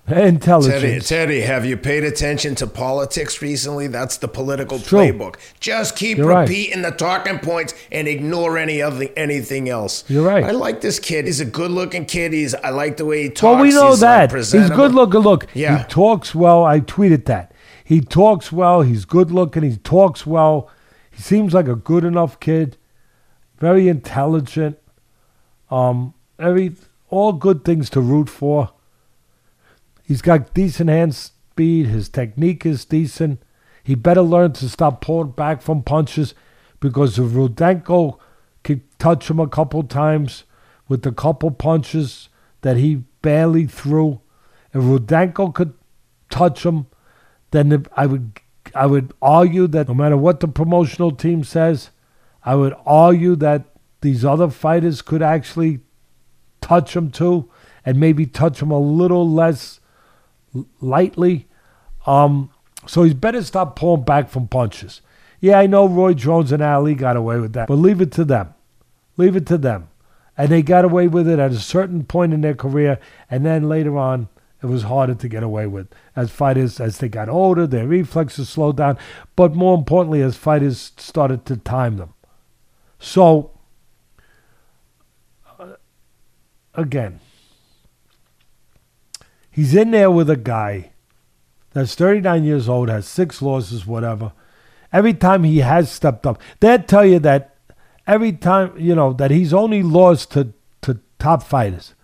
intelligence.
Teddy, Teddy, have you paid attention to politics recently? That's the political playbook. Just keep
You're right.
repeating the talking points and ignore any other anything else.
You're right.
I like this kid. He's a good-looking kid. He's I like the way he talks.
Well, we know
He's,
that. He's good looking. Look,
Yeah.
he talks well. I tweeted that. He talks well. He's good looking. He talks well. He seems like a good enough kid. Very intelligent. Um, every all good things to root for. He's got decent hand speed. His technique is decent. He better learn to stop pulling back from punches because if Rudenko could touch him a couple times with the couple punches that he barely threw, if Rudenko could touch him, then I would I would argue that no matter what the promotional team says, I would argue that these other fighters could actually touch him too, and maybe touch him a little less lightly. Um, so he's better stop pulling back from punches. Yeah, I know Roy Jones and Ali got away with that, but leave it to them. Leave it to them. And they got away with it at a certain point in their career, and then later on, it was harder to get away with. As fighters, as they got older, their reflexes slowed down, but more importantly, as fighters started to time them. So, uh, again, he's in there with a guy that's 39 years old, has six losses, whatever. Every time he has stepped up, they'll tell you that every time, you know, that he's only lost to, to top fighters.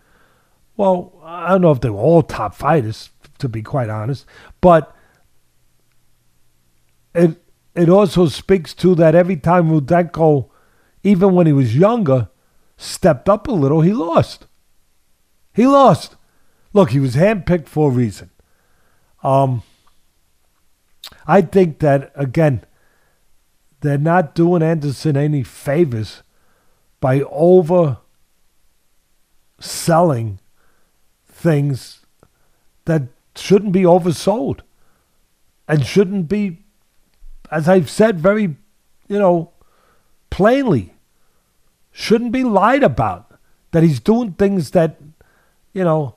Well, I don't know if they were all top fighters, to be quite honest, but it it also speaks to that every time Rudenko, even when he was younger, stepped up a little, he lost. He lost. Look, he was handpicked for a reason. Um, I think that again, they're not doing Anderson any favors by over selling things that shouldn't be oversold and shouldn't be, as I've said very, you know, plainly, shouldn't be lied about. That he's doing things that, you know,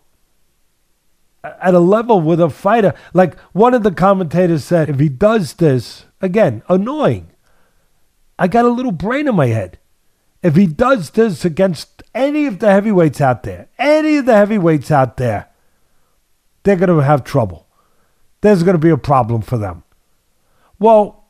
at a level with a fighter. Like one of the commentators said, if he does this, again, annoying. I got a little brain in my head. If he does this against any of the heavyweights out there, any of the heavyweights out there, they're going to have trouble. There's going to be a problem for them. Well,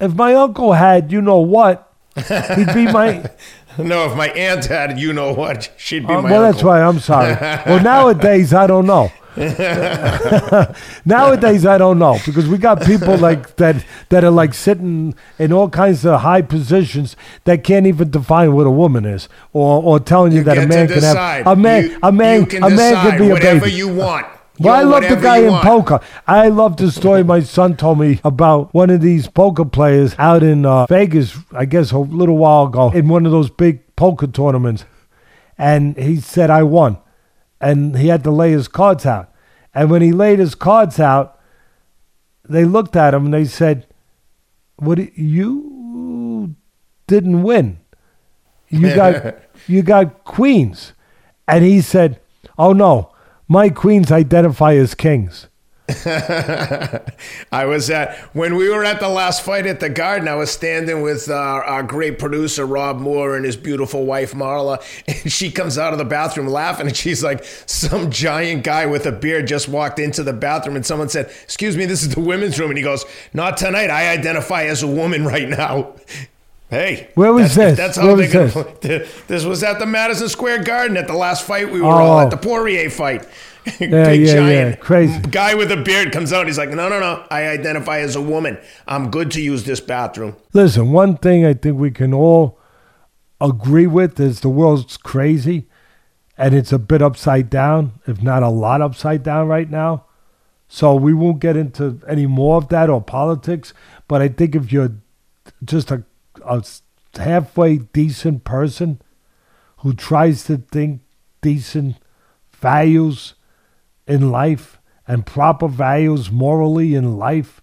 if my uncle had, you know what, he'd be my.
No, if my aunt had, you know what, she'd be
Uh,
my
well,
uncle.
that's why I'm sorry. well, nowadays, I don't know. Nowadays, I don't know because we got people like that that are like sitting in all kinds of high positions that can't even define what a woman is, or or telling you,
You
that a man can have a man
You-
a man a man can be a
whatever
baby.
you want.
Well, I love the guy in
want.
poker. I love the story my son told me about one of these poker players out in uh, Vegas, I guess a little while ago, in one of those big poker tournaments. And he said, I won. And he had to lay his cards out. And when he laid his cards out, they looked at him and they said, "What? You didn't win. You got you got queens." And he said, "Oh no, my queens identify as kings."
I was at when we were at the last fight at the Garden. I was standing with uh, our great producer Rob Moore and his beautiful wife Marla, and she comes out of the bathroom laughing, and she's like, "Some giant guy with a beard just walked into the bathroom, and someone said, "Excuse me, this is the women's room," and he goes, "Not tonight. I identify as a woman right now." Hey,
Where was
that's,
this?
That's
Where
how
was
they gonna, This was at the Madison Square Garden at the last fight we were
Oh.
all at the Poirier fight.
Yeah,
Big
yeah,
giant
yeah. Crazy.
guy with a beard comes out. He's like, no, no, no. I identify as a woman. I'm good to use this bathroom.
Listen, one thing I think we can all agree with is the world's crazy and it's a bit upside down, if not a lot upside down right now. So we won't get into any more of that or politics. But I think if you're just a, a halfway decent person who tries to think decent values in life and proper values morally in life,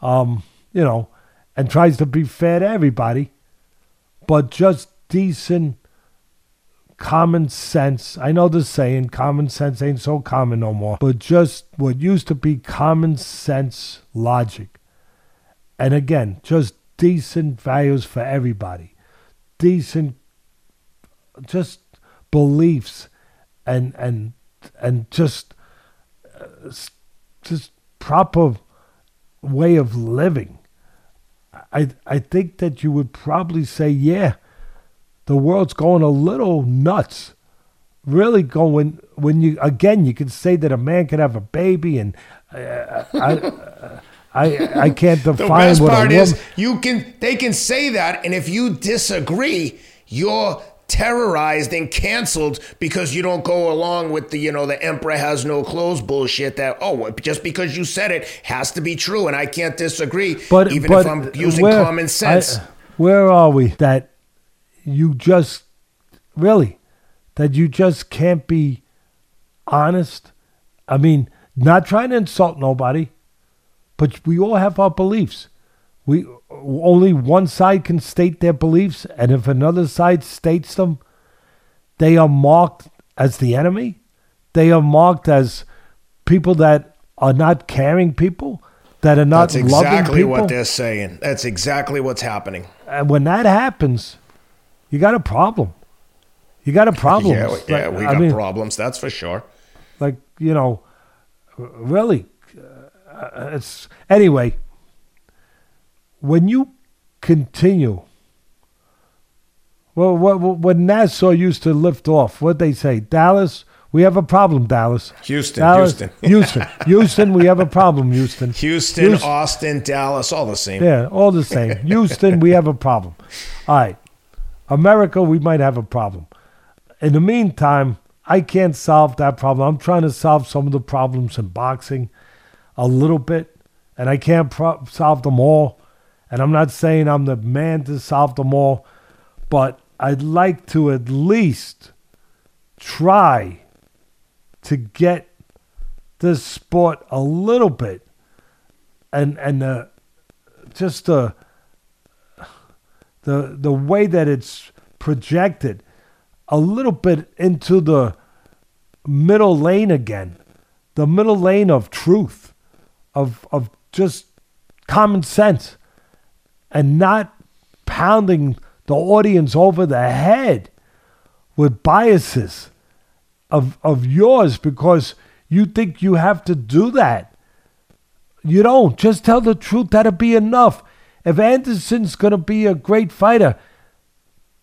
um, you know, and tries to be fair to everybody, but just decent common sense. I know the saying, common sense ain't so common no more, but just what used to be common sense logic. And again, just decent values for everybody, decent, just beliefs, and and and just uh, just proper way of living. I I think that you would probably say, yeah, the world's going a little nuts. Really going when you again you can say that a man can have a baby and uh, I, I I can't
The
define
best
what
part is you can they can say that, and if you disagree, you're terrorized and canceled because you don't go along with the you know the emperor has no clothes bullshit that oh just because you said it has to be true and I can't disagree
but
even
but
if I'm using
where-
common sense.
I- where are we that you just really that you just can't be honest? I mean, not trying to insult nobody, but we all have our beliefs. We only one side can state their beliefs, and if another side states them, they are marked as the enemy. They are marked as people that are not caring people, that are not loving people.
That's exactly what they're saying. That's exactly what's happening.
And when that happens, you got a problem. You got a problem.
Yeah, we- yeah,
Like,
we
I
got
mean,
problems. That's for sure.
like you know, really, Uh, it's anyway. When you continue, well, what, what, when NASA used to lift off, what they say, Dallas, we have a problem, Dallas.
Houston,
Dallas,
Houston.
Houston, Houston, we have a problem, Houston.
Houston,
Houston.
Austin, Dallas, all the same.
Yeah, all the same. Houston, we have a problem. All right. America, we might have a problem. In the meantime, I can't solve that problem. I'm trying to solve some of the problems in boxing a little bit, and I can't pro- solve them all. And I'm not saying I'm the man to solve them all, but I'd like to at least try to get this sport a little bit and and uh, just the the the way that it's projected a little bit into the middle lane again the middle lane of truth of of just common sense and not pounding the audience over the head with biases of of yours because you think you have to do that you don't. Just tell the truth. That'll be enough. If Anderson's going to be a great fighter,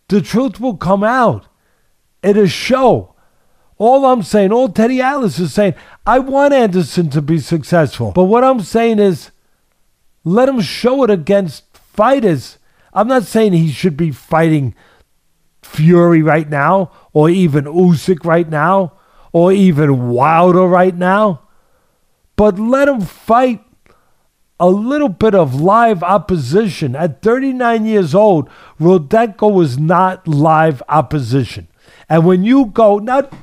the truth will come out. It'll show. All I'm saying, all Teddy Atlas is saying, I want Anderson to be successful. But what I'm saying is let him show it against fighters. I'm not saying he should be fighting Fury right now, or even Usyk right now, or even Wilder right now. But let him fight a little bit of live opposition. At 39 years old, Rudenko was not live opposition. And when you go, not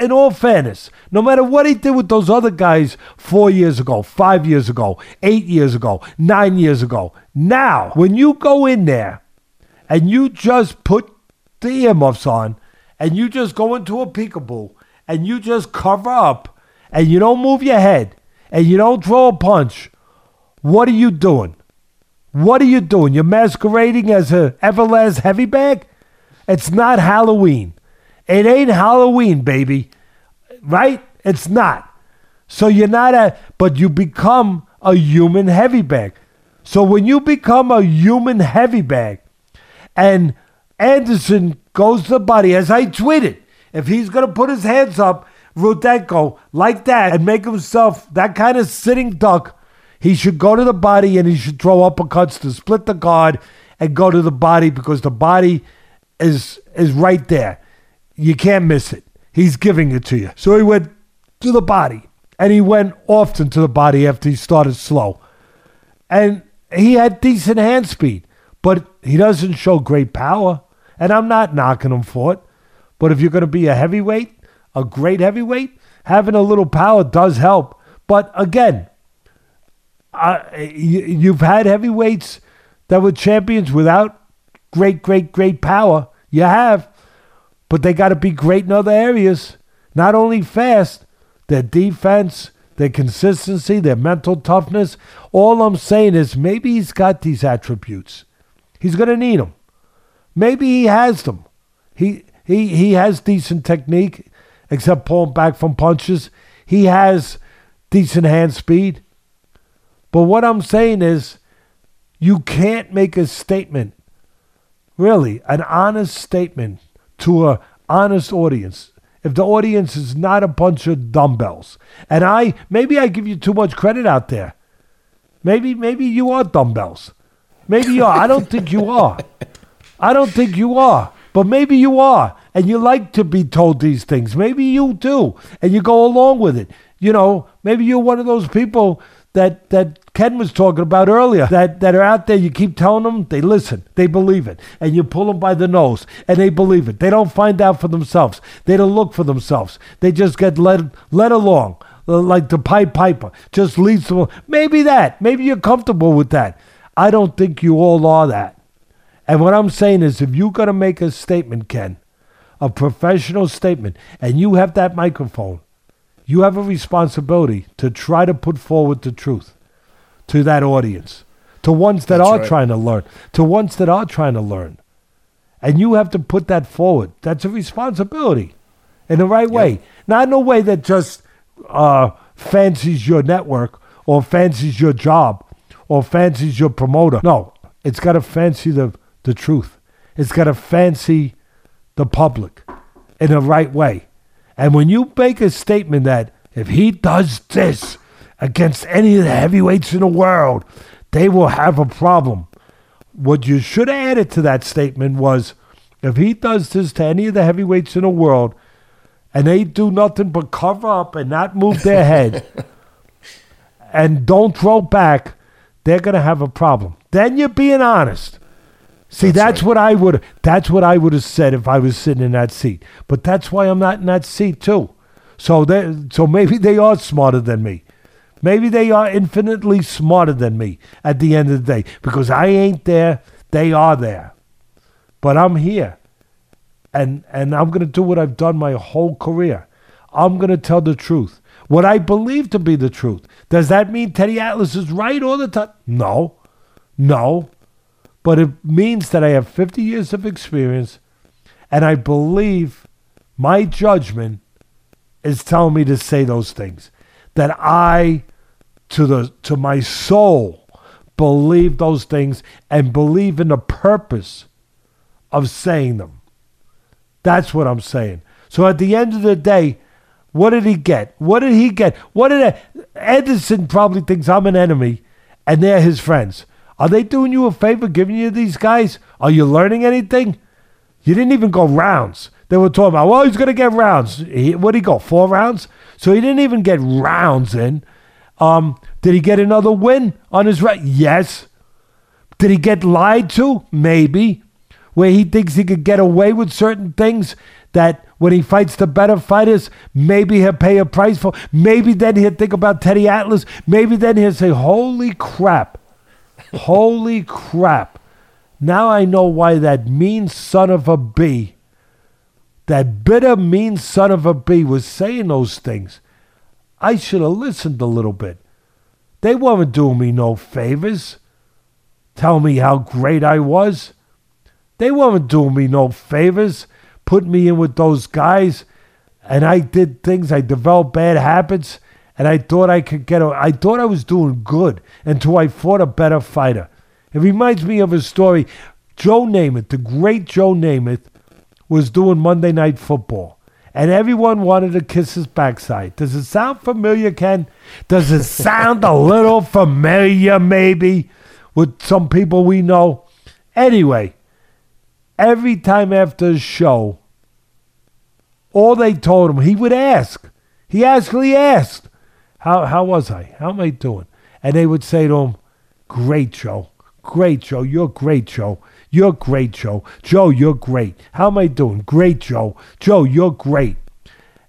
in all fairness, no matter what he did with those other guys four years ago, five years ago, eight years ago, nine years ago, now, when you go in there and you just put the earmuffs on and you just go into a peekaboo and you just cover up and you don't move your head and you don't throw a punch, what are you doing? What are you doing? You're masquerading as a Everlast heavy bag? It's not Halloween. It ain't Halloween, baby. Right? It's not. So you're not a, but you become a human heavy bag. So when you become a human heavy bag and Anderson goes to the body, as I tweeted, if he's going to put his hands up, Rudenko, like that, and make himself that kind of sitting duck, he should go to the body and he should throw uppercuts to split the guard and go to the body because the body is is right there. You can't miss it. He's giving it to you. So he went to the body and he went often to the body after he started slow. And he had decent hand speed, but he doesn't show great power. And I'm not knocking him for it. But if you're going to be a heavyweight, a great heavyweight, having a little power does help. But again, you, have had heavyweights that were champions without great, great, great power. You have. But they got to be great in other areas. Not only fast, their defense, their consistency, their mental toughness. All I'm saying is maybe he's got these attributes. He's going to need them. Maybe he has them. He, he, he has decent technique, except pulling back from punches. He has decent hand speed. But what I'm saying is, you can't make a statement, really, an honest statement to a honest audience if the audience is not a bunch of dumbbells. And I maybe I give you too much credit out there. Maybe maybe you are dumbbells. Maybe you are. I don't think you are. I don't think you are. But maybe you are. And you like to be told these things. Maybe you do. And you go along with it. You know, maybe you're one of those people that that Ken was talking about earlier that, that are out there. You keep telling them, they listen, they believe it, and you pull them by the nose, and they believe it. They don't find out for themselves. They don't look for themselves. They just get led led along uh, like the Pied Piper. Just leads them. Maybe that. Maybe you're comfortable with that. I don't think you all are that. And what I'm saying is, if you're gonna make a statement, Ken, a professional statement, and you have that microphone you have a responsibility to try to put forward the truth to that audience, to ones that That's are right. trying to learn, to ones that are trying to learn. And you have to put that forward. That's a responsibility in the right yep. way. Not in a way that just uh, fancies your network or fancies your job or fancies your promoter. No, it's got to fancy the, the truth. It's got to fancy the public in the right way. And when you make a statement that if he does this against any of the heavyweights in the world, they will have a problem. What you should have added to that statement was if he does this to any of the heavyweights in the world and they do nothing but cover up and not move their head and don't throw back, they're going to have a problem. Then you're being honest. See, that's, that's right. what I would that's what I would have said if I was sitting in that seat. But that's why I'm not in that seat too. So they so maybe they are smarter than me. Maybe they are infinitely smarter than me at the end of the day because I ain't there, they are there. But I'm here. And and I'm going to do what I've done my whole career. I'm going to tell the truth. What I believe to be the truth. Does that mean Teddy Atlas is right all the time? No. No but it means that I have 50 years of experience and I believe my judgment is telling me to say those things. That I, to, the, to my soul, believe those things and believe in the purpose of saying them. That's what I'm saying. So at the end of the day, What did he get? What did he get? What did Anderson probably thinks I'm an enemy, and they're his friends. Are they doing you a favor, giving you these guys? Are you learning anything? You didn't even go rounds. They were talking about, well, he's going to get rounds. He, what did he go? Four rounds? So he didn't even get rounds in. Um, did he get another win on his right? Yes. Did he get lied to? Maybe. Where he thinks he could get away with certain things that when he fights the better fighters, maybe he'll pay a price for. Maybe then he'll think about Teddy Atlas. Maybe then he'll say, Holy crap. Holy crap. Now I know why that mean son of a B, that bitter, mean son of a B was saying those things. I should have listened a little bit. They weren't doing me no favors. Tell me how great I was. They weren't doing me no favors, putting me in with those guys. And I did things, I developed bad habits, and I thought I could get, a, I thought I was doing good until I fought a better fighter. It reminds me of a story. Joe Namath, the great Joe Namath, was doing Monday Night Football and everyone wanted to kiss his backside. Does it sound familiar, Ken? Does it sound a little familiar, maybe, with some people we know? Anyway, every time after the show, all they told him, he would ask. He actually asked, how, how was I? How am I doing? And they would say to him, Great, show. Great, show. You're great, Joe. You're great, Joe. Joe, you're great. How am I doing? Great, Joe. Joe, you're great.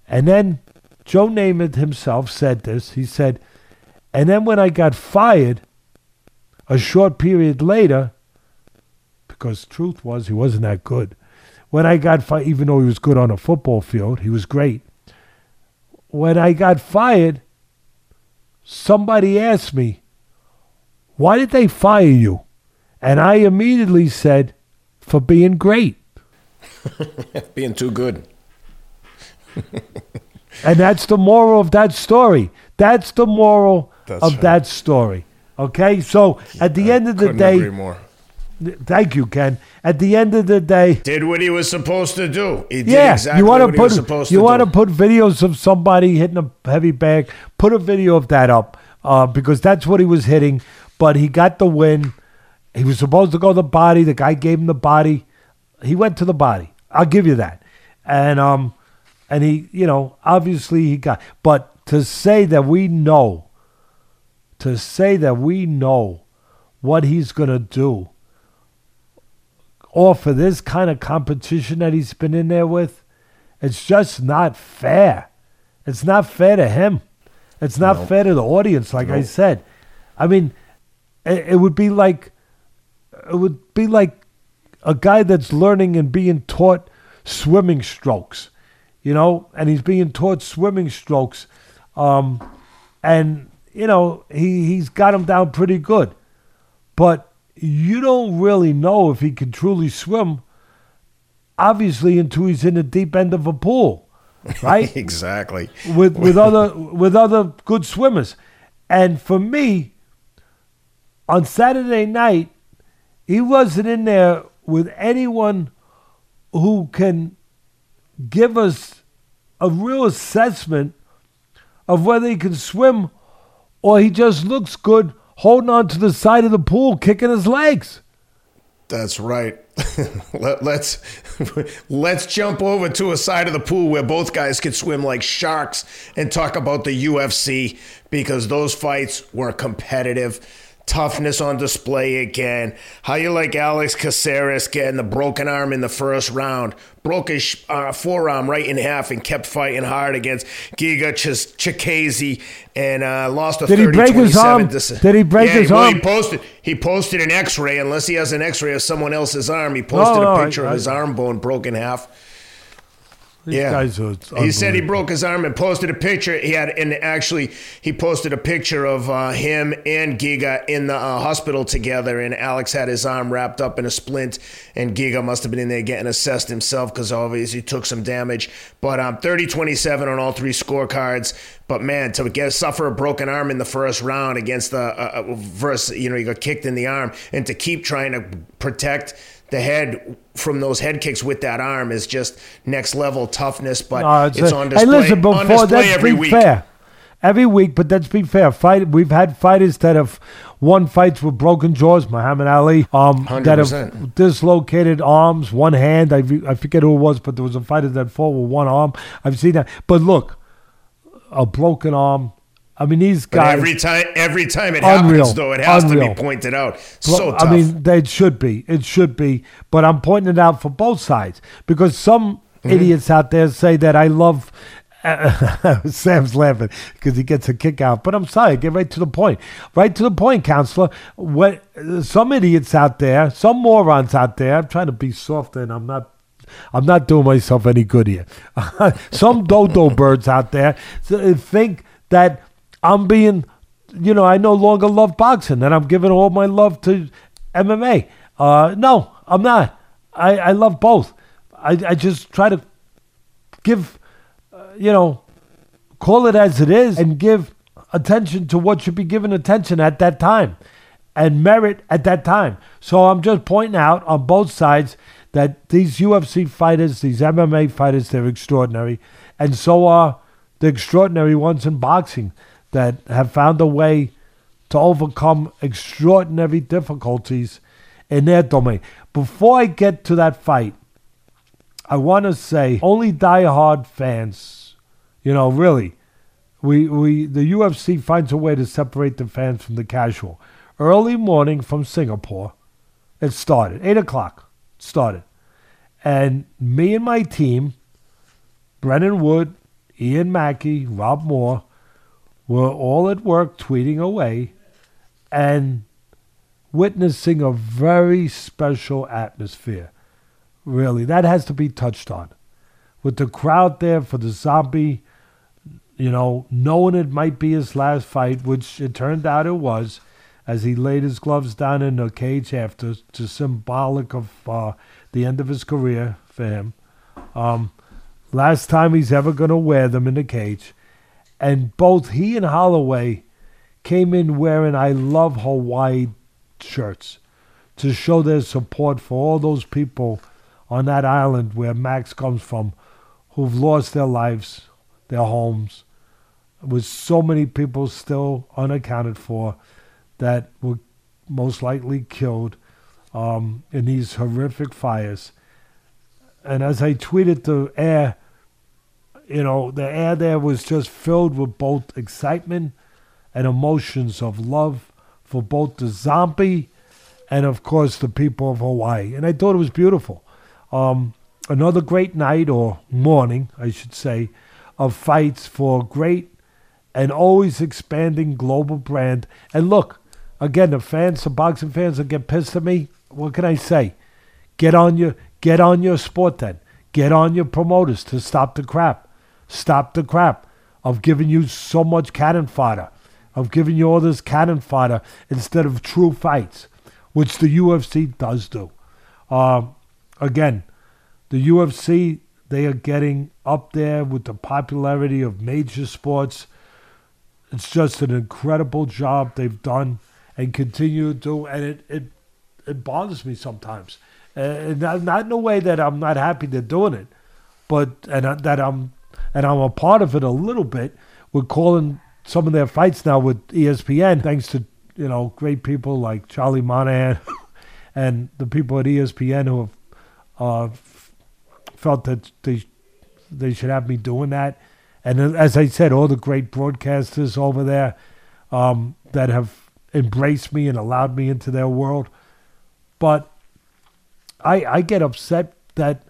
And then Joe Namath himself said this. He said, and then when I got fired, a short period later, because truth was he wasn't that good. When I got fired, even though he was good on a football field, he was great. When I got fired, somebody asked me, why did they fire you? And I immediately said, for being great.
being too good.
and that's the moral of that story. That's the moral that's of right. that story. Okay? So at the I end of the day. Thank you, Ken. At the end of the day,
did what he was supposed to do. He did yeah, exactly you want to
put you want to put videos of somebody hitting a heavy bag. Put a video of that up uh, because that's what he was hitting. But he got the win. He was supposed to go to the body. The guy gave him the body. He went to the body. I'll give you that. And um, and he, you know, obviously he got. But to say that we know, to say that we know what he's gonna do, or for this kind of competition that he's been in there with, it's just not fair. It's not fair to him. It's not fair to the audience. Like. I said, I mean, it, it would be like it would be like a guy that's learning and being taught swimming strokes, you know, and he's being taught swimming strokes, um, and you know he he's got him down pretty good, but you don't really know if he can truly swim. Obviously, until he's in the deep end of a pool, right?
exactly.
With with other with other good swimmers, and for me, on Saturday night, he wasn't in there with anyone who can give us a real assessment of whether he can swim or he just looks good holding on to the side of the pool, kicking his legs.
That's right. Let, let's let's jump over to a side of the pool where both guys could swim like sharks and talk about the UFC because those fights were competitive toughness on display again. How you like Alex Caceres getting the broken arm in the first round, broke his uh, forearm right in half and kept fighting hard against Giga Ch- Chikadze and uh, lost a Did 30, he break his arm?
Did he break yeah, his well, arm?
He posted, he posted an x-ray, unless he has an x-ray of someone else's arm. He posted oh, a picture I, of his arm bone broken half.
These yeah.
he said he broke his arm and posted a picture. He had, and actually, he posted a picture of uh, him and Giga in the uh, hospital together. And Alex had his arm wrapped up in a splint, and Giga must have been in there getting assessed himself because obviously he took some damage. But um, 30 27 on all three scorecards. But man, to get suffer a broken arm in the first round against the uh, uh verse, you know, he got kicked in the arm, and to keep trying to protect the head from those head kicks with that arm is just next level toughness. But
No,
it's,
a-
on display,
Hey, listen,
on
before
display
that's
every
be
week.
fair. Every week, but let's be fair. Fight. We've had fighters that have won fights with broken jaws. Muhammad Ali, um, that have dislocated arms, one hand. I, I forget who it was, but there was a fighter that fought with one arm. I've seen that. But look, a broken arm. I mean, these
But
guys.
every time, every time it
Unreal.
happens, though, it has to be pointed out. So tough.
I mean, it should be. It should be. But I'm pointing it out for both sides because some
Mm-hmm.
idiots out there say that I love. Sam's laughing because he gets a kick out. But I'm sorry, get right to the point. Right to the point, counselor. What some idiots out there, some morons out there. I'm trying to be soft, and I'm not. I'm not doing myself any good here. some dodo birds out there think that I'm being, you know, I no longer love boxing and I'm giving all my love to MMA. Uh, no, I'm not. I, I love both. I, I just try to give, uh, you know, call it as it is and give attention to what should be given attention at that time and merit at that time. So I'm just pointing out on both sides that these UFC fighters, these MMA fighters, they're extraordinary. And so are the extraordinary ones in boxing that have found a way to overcome extraordinary difficulties in their domain. Before I get to that fight, I want to say only diehard fans, you know, really, we we the UFC finds a way to separate the fans from the casual. Early morning from Singapore, it started eight o'clock. It started, and me and my team, Brennan Wood, Ian Mackey, Rob Moore, were all at work tweeting away, and witnessing a very special atmosphere. Really, that has to be touched on. With the crowd there for the zombie, you know, knowing it might be his last fight, which it turned out it was, as he laid his gloves down in the cage after, to symbolic of uh, the end of his career for him. Um, last time he's ever going to wear them in the cage. And both he and Holloway came in wearing I Love Hawaii shirts to show their support for all those people on that island where Max comes from who've lost their lives, their homes, with so many people still unaccounted for that were most likely killed um, in these horrific fires. And as I tweeted the air, you know, the air there was just filled with both excitement and emotions of love for both the zombie and, of course, the people of Hawaii. And I thought it was beautiful. Um, another great night, or morning, I should say, of fights for great and always expanding global brand. And look, again, the fans, the boxing fans that get pissed at me, what can I say? Get on your get on your sport then. Get on your promoters to stop the crap. Stop the crap of giving you so much cannon fodder, of giving you all this cannon fodder instead of true fights, which the UFC does do. Um, again, the UFC they are getting up there with the popularity of major sports. It's just an incredible job they've done and continue to do, and it it, it bothers me sometimes. Uh, not, not in a way that I'm not happy they're doing it, but and I- that I'm and I'm a part of it a little bit. We're calling some of their fights now with ESPN, thanks to you know great people like Charlie Monahan and the people at ESPN who have uh, felt that they they should have me doing that. And as I said, all the great broadcasters over there um, that have embraced me and allowed me into their world. But I I get upset that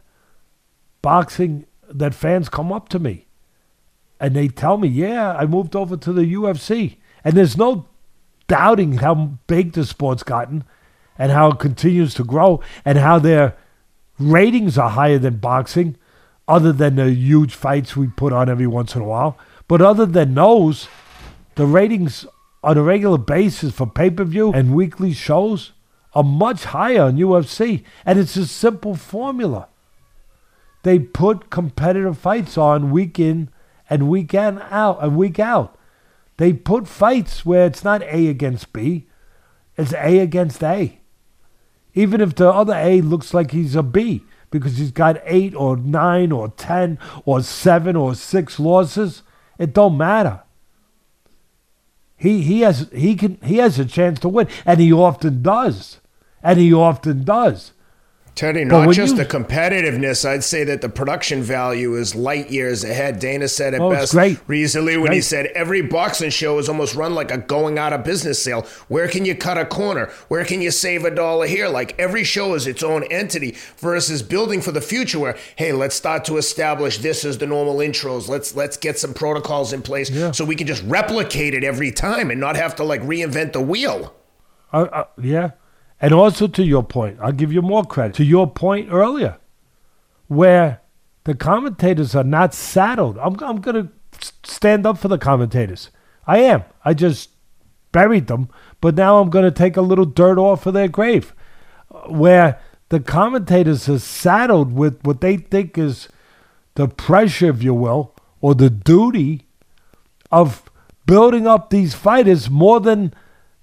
boxing that fans come up to me and they tell me, "Yeah, I moved over to the UFC," and there's no doubting how big the sport's gotten and how it continues to grow and how their ratings are higher than boxing, other than the huge fights we put on every once in a while. But other than those, the ratings on a regular basis for pay per view and weekly shows are much higher on UFC. And it's a simple formula. They put competitive fights on week in and week in out and week out. They put fights where it's not A against B, it's A against A. even if the other A looks like he's a B because he's got eight or nine or ten or seven or six losses. It don't matter. He he has he can he has a chance to win, and he often does, and he often does.
Teddy,
But
not just
you-
the competitiveness, I'd say that the production value is light years ahead. Dana said it
Oh,
best
great.
recently when he said every boxing show is almost run like a going out of business sale. Where can you cut a corner? Where can you save a dollar here? Like every show is its own entity versus building for the future where, hey, let's start to establish this as the normal intros. Let's let's get some protocols in place
Yeah.
so we can just replicate it every time and not have to like reinvent the wheel.
Uh, uh, yeah. And also to your point, I'll give you more credit. To your point earlier, where the commentators are not saddled. I'm, I'm going to stand up for the commentators. I am. I just buried them, but now I'm going to take a little dirt off of their grave. Where the commentators are saddled with what they think is the pressure, if you will, or the duty of building up these fighters more than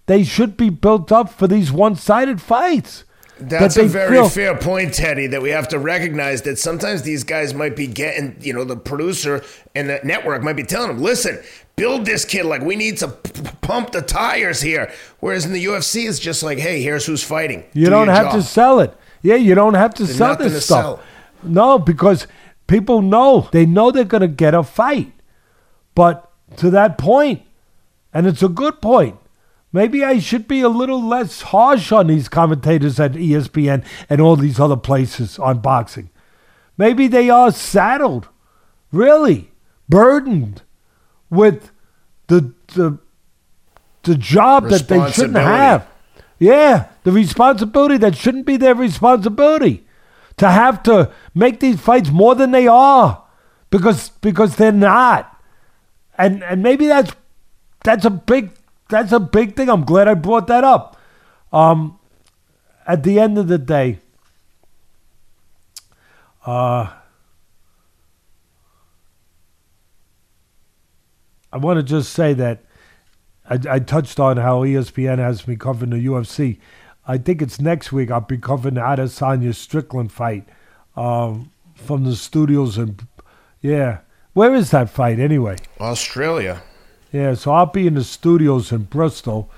they should be built up for these one-sided fights.
That's
That
a very
feel-
fair point, Teddy, that we have to recognize that sometimes these guys might be getting, you know, the producer and the network might be telling them, listen, build this kid like we need to p- pump the tires here. Whereas in the UFC, it's just like, hey, here's who's fighting.
You
Do
don't have to sell it. Yeah, you don't have to sell this stuff.
sell.
No, because people know. They know they're going to get a fight. But to that point, and it's a good point, maybe I should be a little less harsh on these commentators at ESPN and all these other places on boxing. Maybe they are saddled, really burdened with the the the job that they shouldn't have. Yeah, the responsibility that shouldn't be their responsibility. To have to make these fights more than they are because because they're not. And and maybe that's that's a big that's a big thing. I'm glad I brought that up. Um at the end of the day, uh I want to just say that I, I touched on how ESPN has me covering the UFC. I think it's next week I'll be covering the Adesanya Strickland fight um, from the studios and yeah. Where is that fight anyway?
Australia.
Yeah, so I'll be in the studios in Bristol.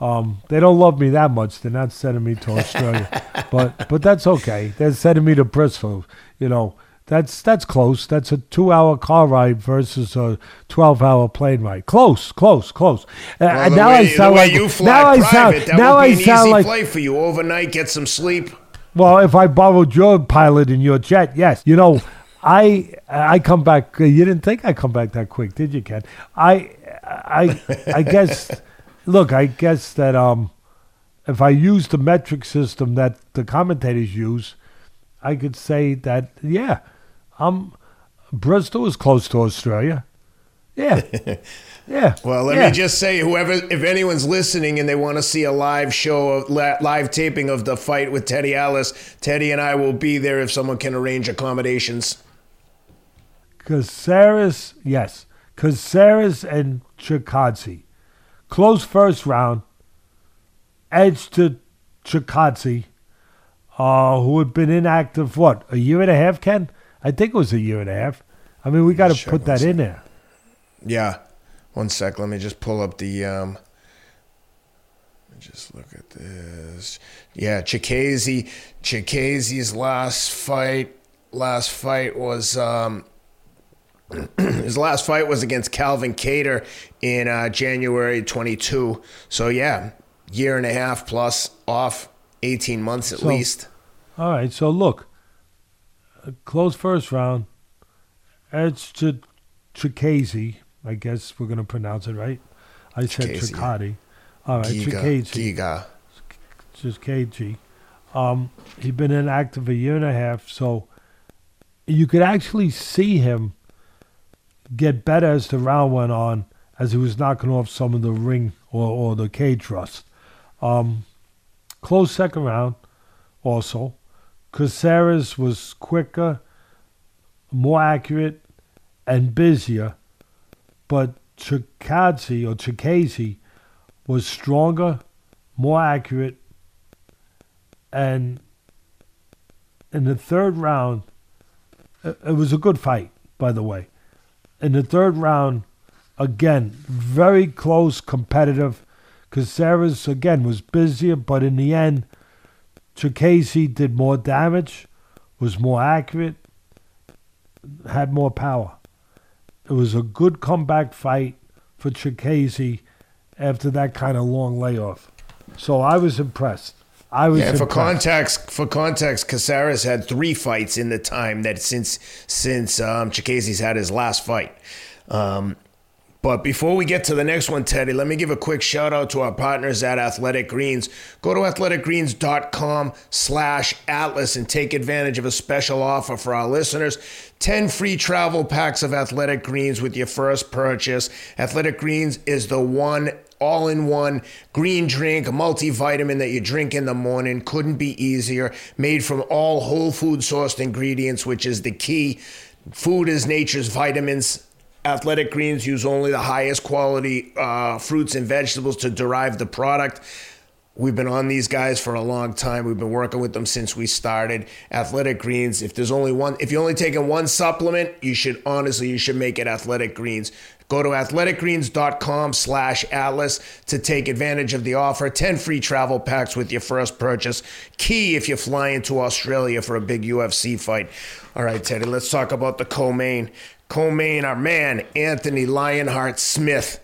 Um, they don't love me that much. They're not sending me to Australia, but but that's okay. They're sending me to Bristol. You know, that's that's close. That's a two-hour car ride versus a twelve-hour plane ride. Close, close, close. Uh,
Well, the
now
way,
I sound like now I
private,
sound
that
now I sound like
flight for you. Overnight, get some sleep.
well, if I borrowed your pilot in your jet, yes. You know, I I come back. You didn't think I come back that quick, did you, Ken? I I I guess. Look, I guess that um, if I use the metric system that the commentators use, I could say that yeah, um, Bristol is close to Australia. Yeah, yeah.
Well, let
yeah.
me just say, whoever, if anyone's listening and they want to see a live show, of, live taping of the fight with Teddy Atlas, Teddy and I will be there if someone can arrange accommodations.
Caceres, yes. Caceres and Chikadze. Close first round. Edge to Chikadze, uh, who had been inactive, what, a year and a half, Ken? I think it was a year and a half. I mean, we got to put that
sec.
in there.
Yeah, one sec. Let me just pull up the. Um, let me just look at this. Yeah, Chikaze. Chikaze's last fight. Last fight was. Um, his last fight was against Calvin Kattar in uh, January 22. So yeah, year and a half plus off, 18 months at
So-
least.
All right, so look. Close first round. Edge to Chikaze. I guess we're going to pronounce it right. I said. Chikadi. All right, Chikaze.
Giga.
just KG. Um, he'd been inactive a year and a half, so you could actually see him get better as the round went on, as he was knocking off some of the ring or, or the cage rust. Um, close second round, also. Caceres was quicker, more accurate, and busier, but Chikadze or Chikaze was stronger, more accurate, And in the third round, it was a good fight, by the way. In the third round, again, very close, competitive. Caceres, again, was busier, but in the end, Chikese did more damage, was more accurate, had more power. It was a good comeback fight for Chikese after that kind of long layoff. So I was impressed. I was
Yeah, for context, for context, Caceres had three fights in the time that since since um, had his last fight. Um, but before we get to the next one, Teddy, let me give a quick shout out to our partners at Athletic Greens. Go to athleticgreens.com slash atlas and take advantage of a special offer for our listeners. 10 free travel packs of Athletic Greens with your first purchase. Athletic Greens is the one all in one green drink, multivitamin that you drink in the morning. Couldn't be easier. Made from all whole food sourced ingredients, which is the key. Food is nature's vitamins. Athletic Greens use only the highest quality uh, fruits and vegetables to derive the product. We've been on these guys for a long time. We've been working with them since we started. Athletic Greens. If there's only one, if you're only taking one supplement, you should honestly, you should make it Athletic Greens. Go to athleticgreens.com slash atlas to take advantage of the offer. 10 free travel packs with your first purchase. Key if you're flying to Australia for a big UFC fight. All right, Teddy, let's talk about the co-main. Co-main, our man, Anthony Lionheart Smith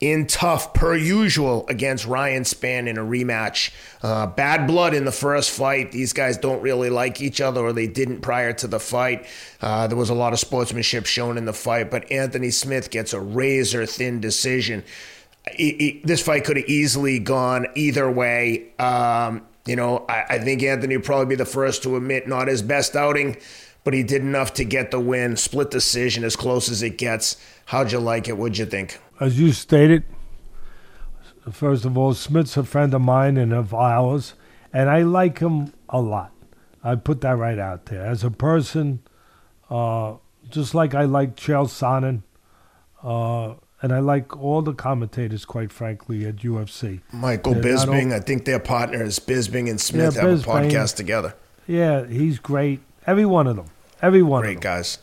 in tough per usual against Ryan Spann in a rematch. Uh, bad blood in the first fight. These guys don't really like each other, or they didn't prior to the fight. Uh, there was a lot of sportsmanship shown in the fight, but Anthony Smith gets a razor thin decision. He- he- this fight could have easily gone either way. Um, you know, I, I think Anthony would probably be the first to admit not his best outing, but he did enough to get the win. Split decision, as close as it gets. How'd you like it? What'd you think?
as you stated, first of all, Smith's a friend of mine and of ours, and I like him a lot. I put that right out there. As a person, uh, just like I like Chael Sonnen, uh, and I like all the commentators, quite frankly, at UFC.
Michael
I don't-
Bisping. I think their partners, Bisping and Smith,
Yeah,
have a podcast together.
Yeah, he's great. Every one of them. Every one
Great guys.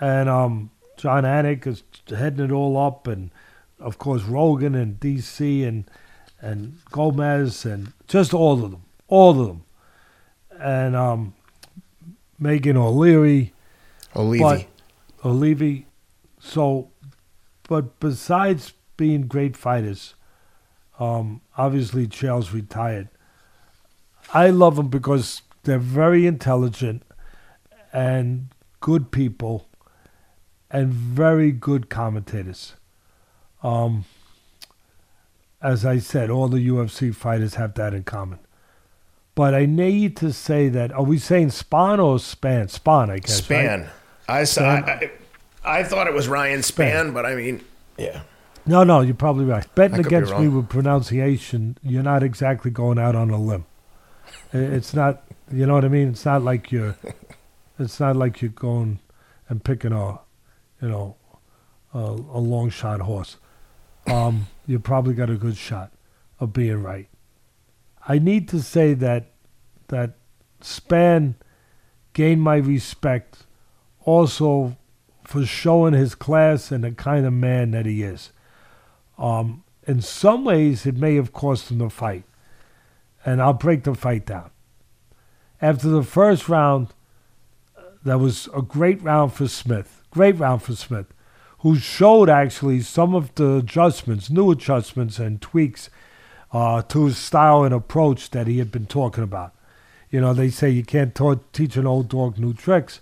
and um, Jon Anik is heading it all up, and of course Rogan and DC and and Gomez and just all of them, all of them, and um, Megan
Olivi,
but Olivi. So, but besides being great fighters, um, obviously Charles retired. I love them because they're very intelligent and good people and very good commentators. Um, as I said, all the UFC fighters have that in common. But I need to say that are we saying Spawn or Spann? Spawn, I guess. right?
Spann. I, saw, I, I, I thought it was Ryan Spann, but I mean, yeah.
No, no, you're probably right. Betting
could be
against me with pronunciation, you're not exactly going out on a limb. It's not, you know what I mean? It's not like you're, it's not like you're going and picking a, you know, a, a long shot horse. Um, you probably got a good shot of being right. I need to say that that Spann gained my respect also for showing his class and the kind of man that he is. Um, in some ways, it may have cost him the fight, and I'll break the fight down. After the first round, that was a great round for Smith. Great round for Smith, who showed actually some of the adjustments, new adjustments and tweaks uh, to his style and approach that he had been talking about. You know, they say you can't ta- teach an old dog new tricks,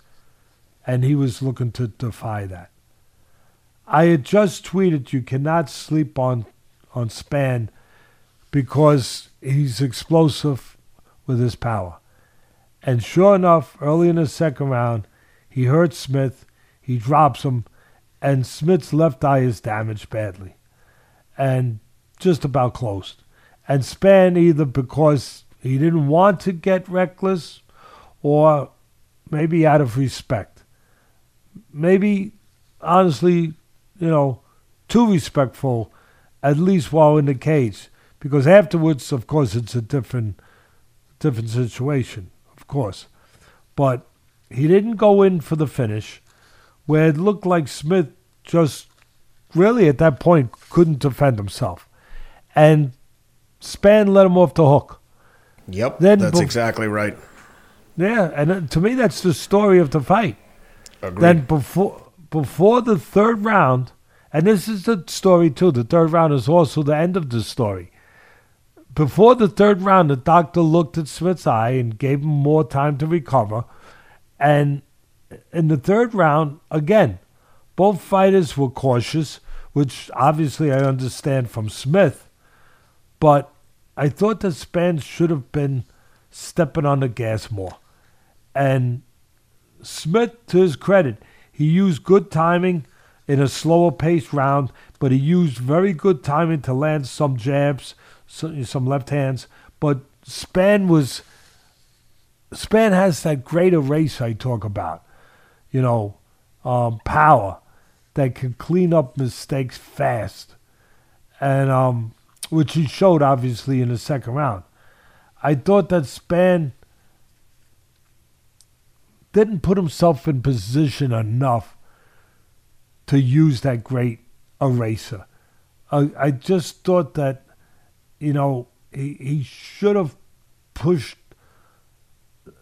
and he was looking to defy that. I had just tweeted you cannot sleep on on Spann because he's explosive with his power. And sure enough, early in the second round, he hurts Smith, he drops him, and Smith's left eye is damaged badly. And just about closed. And Spann either because he didn't want to get reckless or maybe out of respect. Maybe honestly, you know, too respectful, at least while in the cage. Because afterwards, of course, it's a different different situation, course. But he didn't go in for the finish, where it looked like Smith just really at that point couldn't defend himself. And Spann let him off the hook.
Yep,
Then
that's exactly right.
Yeah, and uh, to me, that's the story of the fight.
Agreed.
Then before before the third round, and this is the story too. The third round is also the end of the story. Before the third round, the doctor looked at Smith's eye and gave him more time to recover. And in the third round, again, both fighters were cautious, which obviously I understand from Smith. But I thought that Spann should have been stepping on the gas more. And Smith, to his credit, he used good timing in a slower paced round, but he used very good timing to land some jabs, some, left hands. But Spann was Spann has that great erase I talk about, you know, um, power that can clean up mistakes fast, and um, which he showed obviously in the second round. I thought that Spann didn't put himself in position enough to use that great eraser. I, I just thought that, you know, he, he should have pushed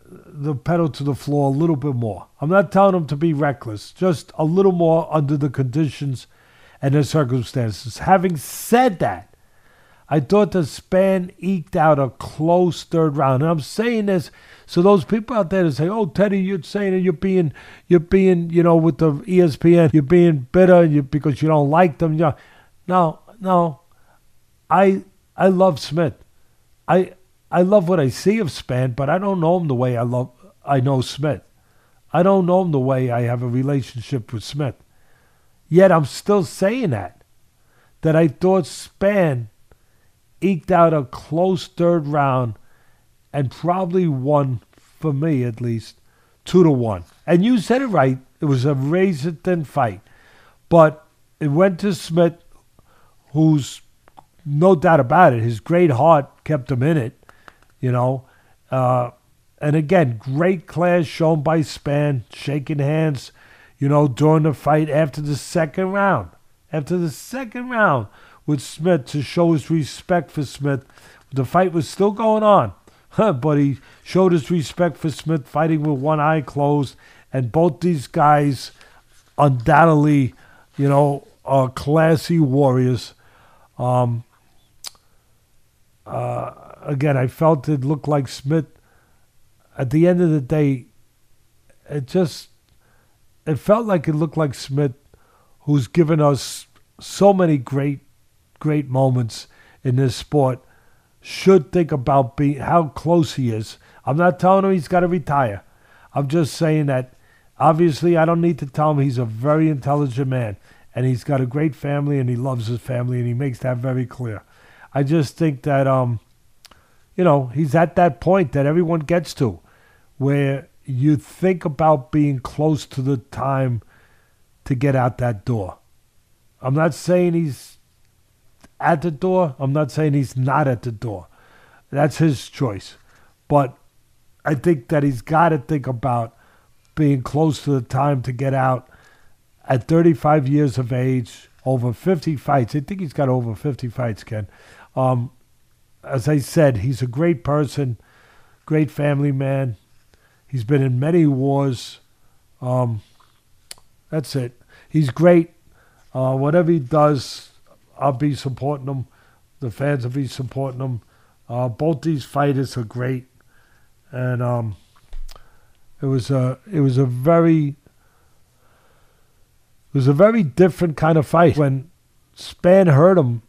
the pedal to the floor a little bit more. I'm not telling him to be reckless, just a little more under the conditions and the circumstances. Having said that, I thought the Spann eked out a close third round. And I'm saying this so those people out there that say, "Oh, Teddy, you're saying that you're being, you're being, you know, with the ESPN, you're being bitter you, because you don't like them." Yeah, no, no, I I love Smith. I I love what I see of Spann, but I don't know him the way I love I know Smith. I don't know him the way I have a relationship with Smith. Yet I'm still saying that that I thought Spann eked out a close third round and probably won, for me at least, two to one. And you said it right. It was a razor thin fight. But it went to Smith, who's no doubt about it, his great heart kept him in it, you know. Uh, and again, great class shown by Spann, shaking hands, you know, during the fight after the second round. After the second round with Smith to show his respect for Smith. The fight was still going on, but he showed his respect for Smith fighting with one eye closed. And both these guys, undoubtedly, you know, are classy warriors. Um, uh, again, I felt it looked like Smith. At the end of the day, it just it felt like it looked like Smith, who's given us so many great, great moments in this sport, should think about being how close he is. I'm not telling him he's got to retire. I'm just saying that obviously I don't need to tell him he's a very intelligent man and he's got a great family and he loves his family and he makes that very clear. I just think that um you know, he's at that point that everyone gets to where you think about being close to the time to get out that door. I'm not saying he's at the door. I'm not saying he's not at the door. That's his choice. But I think that he's got to think about being close to the time to get out at 35 years of age, over 50 fights. I think he's got over 50 fights, Ken. Um, as I said, he's a great person, great family man. He's been in many wars. Um, that's it. He's great. Uh, whatever he does, I'll be supporting him. The fans will be supporting him. Uh, both these fighters are great, and um, it was a it was a very it was a very different kind of fight when Spann hurt him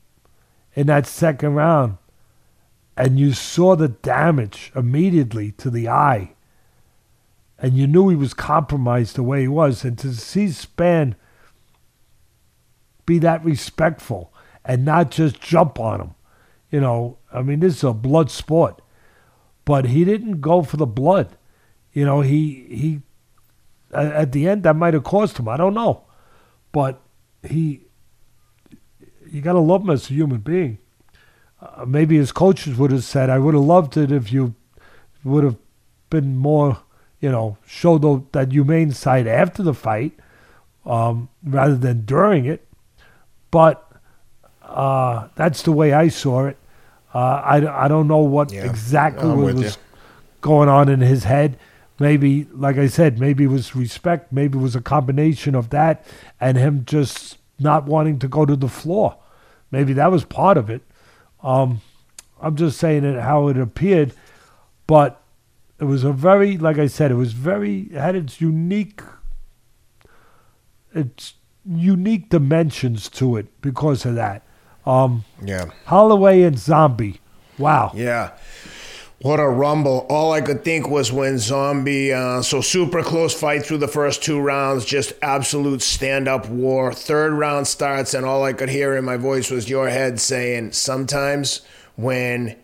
in that second round, and you saw the damage immediately to the eye, and you knew he was compromised the way he was, and to see Spann be that respectful and not just jump on him. You know, I mean, this is a blood sport, but he didn't go for the blood. You know, he he at the end that might have cost him. I don't know, but he you got to love him as a human being. Uh, maybe his coaches would have said, "I would have loved it if you would have been more, you know, show the, that humane side after the fight um, rather than during it. But uh, that's the way I saw it. Uh, I, I don't know what
Yeah,
exactly
I'm
was, going on in his head. Maybe, like I said, maybe it was respect. Maybe it was a combination of that and him just not wanting to go to the floor. Maybe that was part of it. Um, I'm just saying it how it appeared, but it was a very, like I said, it was very it had its unique, its unique dimensions to it because of that. Um,
Yeah.
Holloway and Zombie, wow.
Yeah. What a rumble. All I could think was when Zombie, uh, so super close fight through the first two rounds, just absolute stand up war. Third round starts, and all I could hear in my voice was your head saying, sometimes when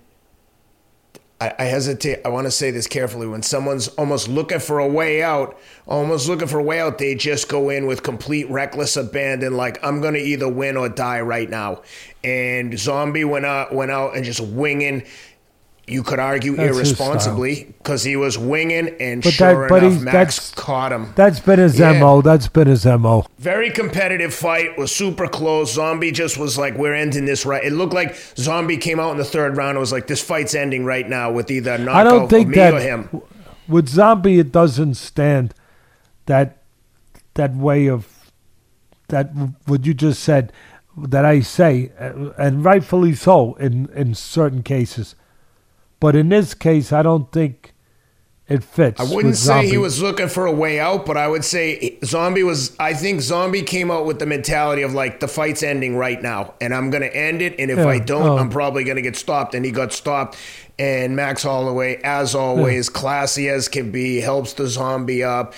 I, I hesitate, I want to say this carefully, when someone's almost looking for a way out, almost looking for a way out, they just go in with complete reckless abandon, like, I'm going to either win or die right now. And Zombie went out, went out and just winging. You could argue
That's
irresponsibly because he was winging, and
But
sure
that- but
enough, Max caught him.
That's been his
Yeah.
MO. That's been his MO.
Very competitive fight. Was super close. Zombie just was like, "We're ending this right." It looked like Zombie came out in the third round. It was like, "This fight's ending right now with either knockout
I don't think that
or him."
with Zombie it doesn't stand that that way of that what you just said that I say and rightfully so in in certain cases. But in this case I don't think it fits.
I wouldn't say he was looking for a way out, but I would say Zombie was. I think Zombie came out with the mentality of like the fight's ending right now, and I'm gonna end it. And if
Yeah,
I don't,
oh.
I'm probably gonna get stopped. And he got stopped. And Max Holloway, as always, classy as can be, helps the Zombie up.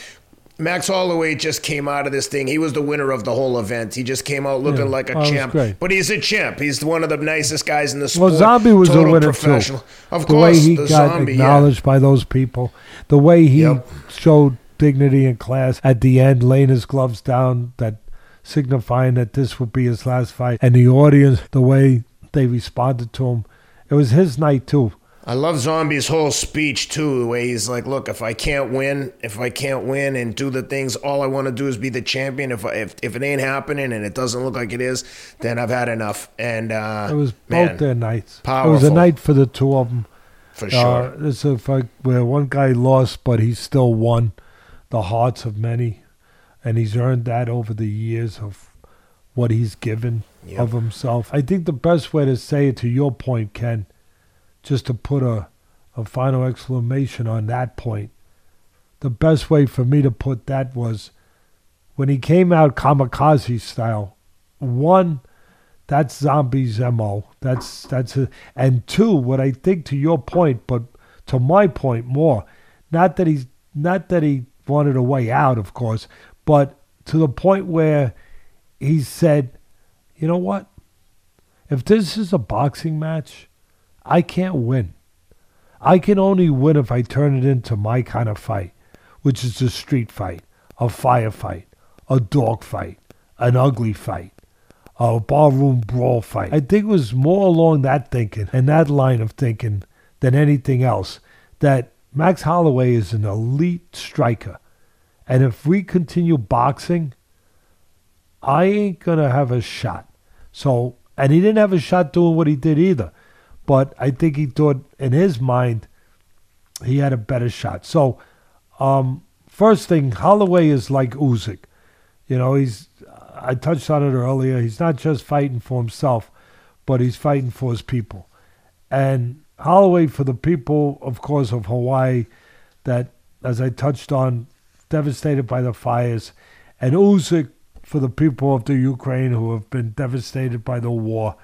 Max Holloway just came out of this thing. He was the winner of the whole event. He just came out looking
Yeah,
like a
oh, was
champ.
great.
But he's a champ. He's one of the nicest guys in the sport.
Well, Zombie was a winner
professional.
too.
Of
the
course,
way he
the
got
zombie,
acknowledged by those people, the way he
Yep.
showed dignity and class at the end, laying his gloves down, that signifying that this would be his last fight, and the audience, the way they responded to him, it was his night too.
I love Zombie's whole speech too, the way he's like, "Look, if I can't win, if I can't win and do the things, all I want to do is be the champion. If I, if if it ain't happening and it doesn't look like it is, then I've had enough." And uh,
It was
man,
both their nights. It was a night for the two of them.
for sure.
Uh, it's a fight where one guy lost, but he still won the hearts of many, and he's earned that over the years of what he's given
Yep.
of himself. I think the best way to say it, to your point, Ken, just to put a, a final exclamation on that point, the best way for me to put that was when he came out kamikaze style. One, that's zombies mo. That's that's a, and two, what I think to your point, but to my point more, not that he's not that he wanted a way out, of course, but to the point where he said, you know what? If this is a boxing match, I can't win. I can only win if I turn it into my kind of fight, which is a street fight, a firefight, a dog fight, an ugly fight, a barroom brawl fight. I think it was more along that thinking and that line of thinking than anything else that Max Holloway is an elite striker. And if we continue boxing, I ain't going to have a shot. So, and he didn't have a shot doing what he did either. But I think he thought in his mind he had a better shot. So, um, first thing, Holloway is like Usyk. You know, he's, I touched on it earlier. He's not just fighting for himself, but he's fighting for his people. And Holloway, for the people, of course, of Hawaii, that, as I touched on, devastated by the fires, and Usyk for the people of the Ukraine who have been devastated by the war.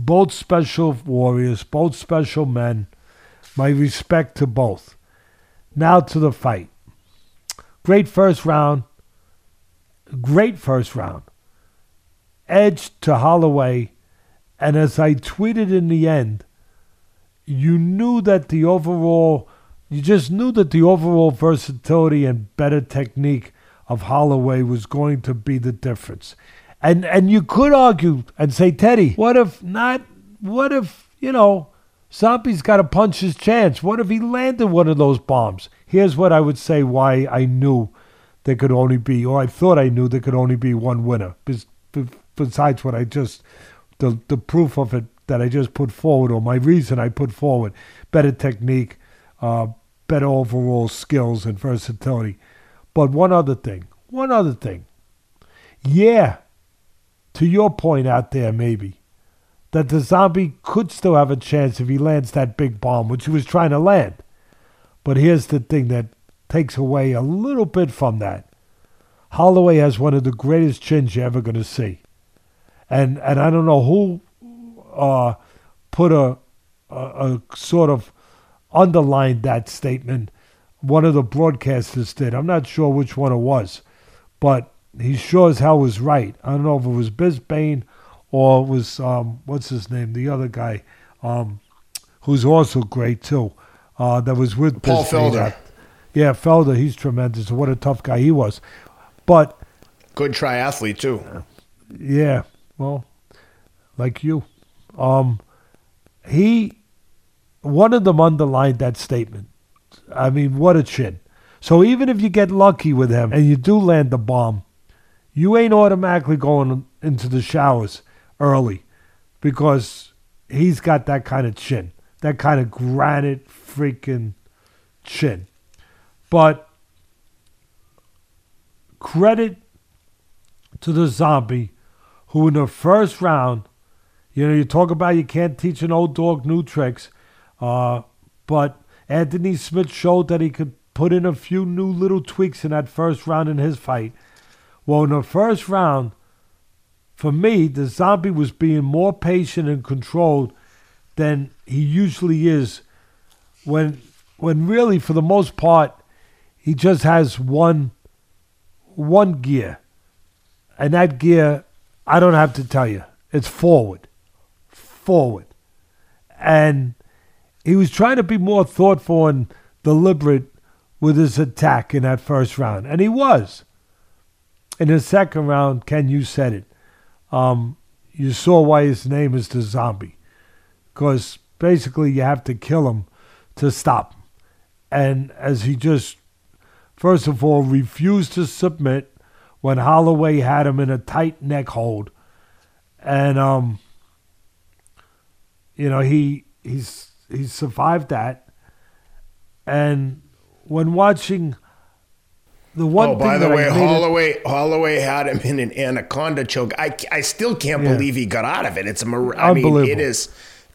Both special warriors, both special men. My respect to both. Now to the fight. Great first round. Great first round. Edge to Holloway. And as I tweeted in the end, you knew that the overall, you just knew that the overall versatility and better technique of Holloway was going to be the difference. And and you could argue and say, Teddy, what if not? What if you know Zombie's got to punch his chance. What if he landed one of those bombs? Here's what I would say why I knew there could only be, or I thought I knew there could only be one winner. Besides what I just, the, the proof of it that I just put forward, or my reason I put forward better technique, uh, better overall skills and versatility. But one other thing, one other thing. Yeah, to your point out there, maybe, that the zombie could still have a chance if he lands that big bomb, which he was trying to land. But here's the thing that takes away a little bit from that. Holloway has one of the greatest chins you're ever going to see. And and I don't know who uh, put a, a, a sort of underlined that statement. One of the broadcasters did. I'm not sure which one it was, but he sure as hell was right. I don't know if it was Bisping or it was um, what's his name, the other guy, um, who's also great too. Uh, that was with
Paul
Bisping.
Felder.
Yeah, Felder, he's tremendous. What a tough guy he was. But
good triathlete too.
Yeah, well, like you. Um, he, one of them underlined that statement. I mean, what a chin. So even if you get lucky with him and you do land the bomb, you ain't automatically going into the showers early because he's got that kind of chin, that kind of granite freaking chin. But credit to the zombie who in the first round you know, you talk about you can't teach an old dog new tricks, uh, but Anthony Smith showed that he could put in a few new little tweaks in that first round in his fight. Well, in the first round, for me, the zombie was being more patient and controlled than he usually is when when really for the most part he just has one one gear. And that gear I don't have to tell you. It's forward forward. And he was trying to be more thoughtful and deliberate with his attack in that first round. And he was. In the second round, Ken, you said it. Um, you saw why his name is the zombie. Because basically, you have to kill him to stop him. And as he just, first of all, refused to submit when Holloway had him in a tight neck hold. And um, you know, he he's he's survived that. And when watching the one
oh, by the
way,
Holloway it, Holloway had him in an anaconda choke. I, I still can't yeah. believe he got out of it. It's a I mean, it is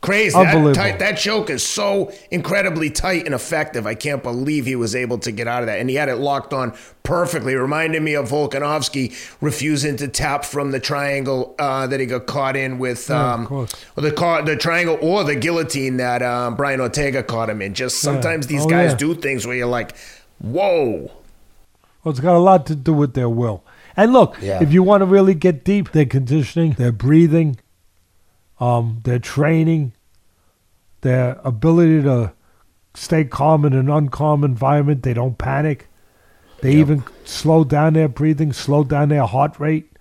Crazy. That, tight, that choke is so incredibly tight and effective. I can't believe he was able to get out of that. And he had it locked on perfectly. Reminded me of Volkanovski refusing to tap from the triangle uh, that he got caught in with um, yeah, the the triangle or the guillotine that um, Brian Ortega caught him in. Just sometimes yeah. these oh, guys yeah. do things where you're like, whoa.
Well, it's got a lot to do with their will. And look, if you want to really get deep, their conditioning, their breathing, um, their training, their ability to stay calm in an uncalm environment. They don't panic. They yep. even slow down their breathing, slow down their heart rate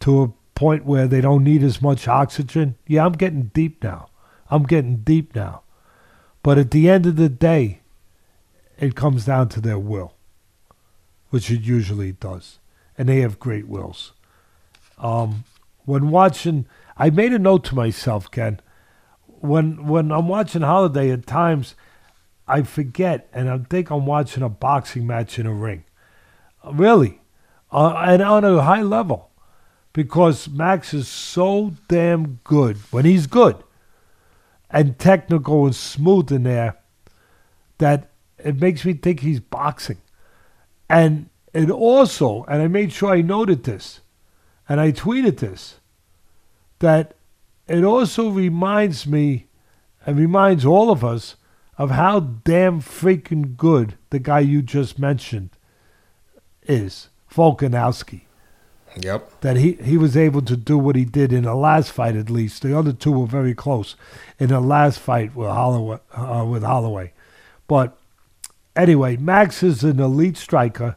to a point where they don't need as much oxygen. Yeah, I'm getting deep now. I'm getting deep now. But at the end of the day, it comes down to their will, which it usually does. And they have great wills. Um, when watching I made a note to myself, Ken. When when I'm watching Holloway, at times I forget and I think I'm watching a boxing match in a ring. Really, uh, and on a high level, because Max is so damn good when he's good, and technical and smooth in there, that it makes me think he's boxing. And it also, and I made sure I noted this, and I tweeted this that it also reminds me and reminds all of us of how damn freaking good the guy you just mentioned is, Volkanovski.
Yep.
That he, he was able to do what he did in the last fight, at least. The other two were very close in the last fight with Holloway. Uh, with Holloway. But anyway, Max is an elite striker.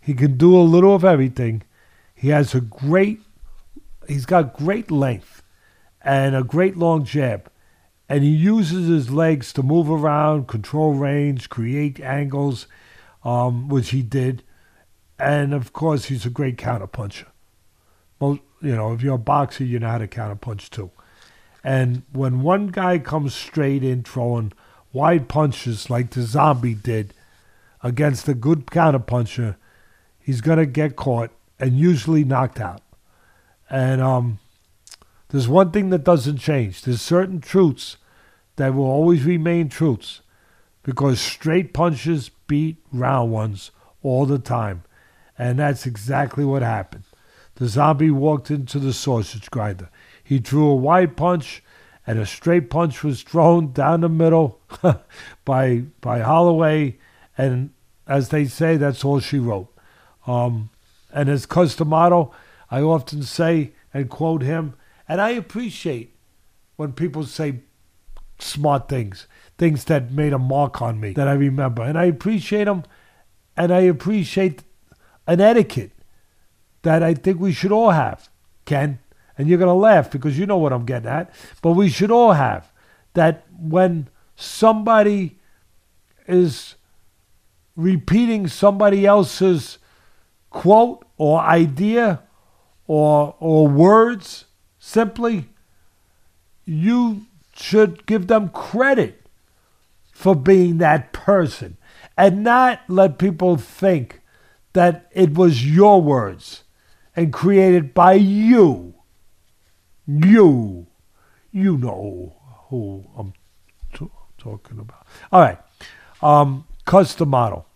He can do a little of everything. He has a great he's got great length and a great long jab. and he uses his legs to move around, control range, create angles, um, which he did. And of course, he's a great counterpuncher. Most, you know, if you're a boxer, you know how to counterpunch too. And when one guy comes straight in throwing wide punches like the zombie did against a good counterpuncher, he's gonna get caught and usually knocked out. And um, there's one thing that doesn't change. There's certain truths that will always remain truths because straight punches beat round ones all the time. And that's exactly what happened. The zombie walked into the sausage grinder. He drew a wide punch, and a straight punch was thrown down the middle by by Holloway. And as they say, that's all she wrote. Um, and as Cus D'Amato, I often say and quote him, and I appreciate when people say smart things, things that made a mark on me that I remember. And I appreciate them, and I appreciate an etiquette that I think we should all have, Ken. And you're going to laugh because you know what I'm getting at. But we should all have that when somebody is repeating somebody else's quote or idea or, or words simply, you should give them credit for being that person and not let people think that it was your words and created by you. You. You know who I'm t- talking about. All right. Um, Cus D'Amato.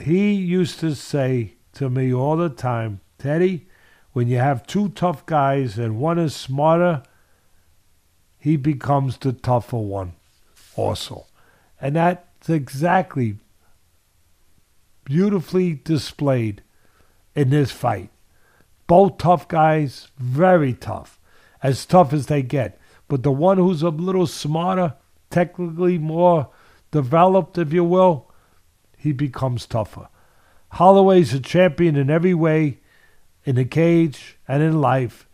He used to say to me all the time, Teddy, when you have two tough guys and one is smarter, he becomes the tougher one also. And that's exactly beautifully displayed in this fight. Both tough guys, very tough, as tough as they get. But the one who's a little smarter, technically more developed, if you will, he becomes tougher. Holloway's a champion in every way, in the cage and in life.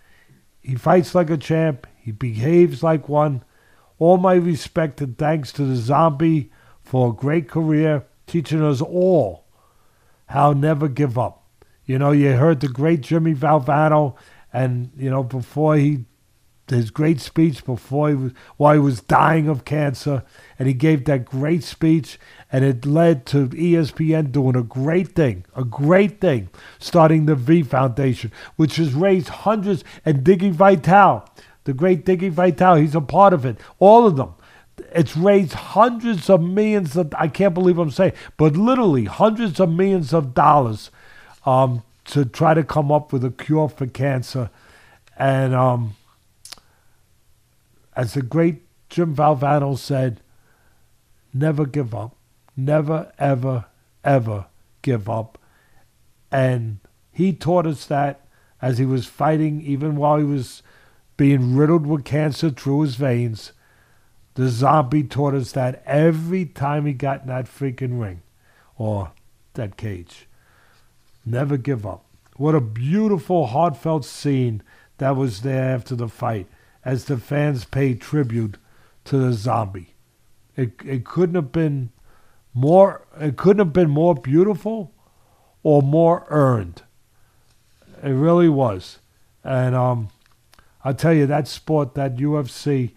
He fights like a champ. He behaves like one. All my respect and thanks to the zombie for a great career, teaching us all how never give up. You know, you heard the great Jimmy Valvano, and you know before he his great speech before he was while he was dying of cancer, and he gave that great speech, and it led to ESPN doing a great thing, a great thing, starting the V Foundation, which has raised hundreds, and Dickie Vitale, the great Dickie Vitale, he's a part of it, all of them. It's raised hundreds of millions of, I can't believe I'm saying, but literally hundreds of millions of dollars um, to try to come up with a cure for cancer. And um, as the great Jim Valvano said, never give up. Never, ever, ever give up. And he taught us that as he was fighting, even while he was being riddled with cancer through his veins. The zombie taught us that every time he got in that freaking ring or that cage. Never give up. What a beautiful, heartfelt scene that was there after the fight as the fans paid tribute to the zombie. It, it couldn't have been more it couldn't have been more beautiful or more earned. It really was. And um, I'll tell you that sport, that UFC,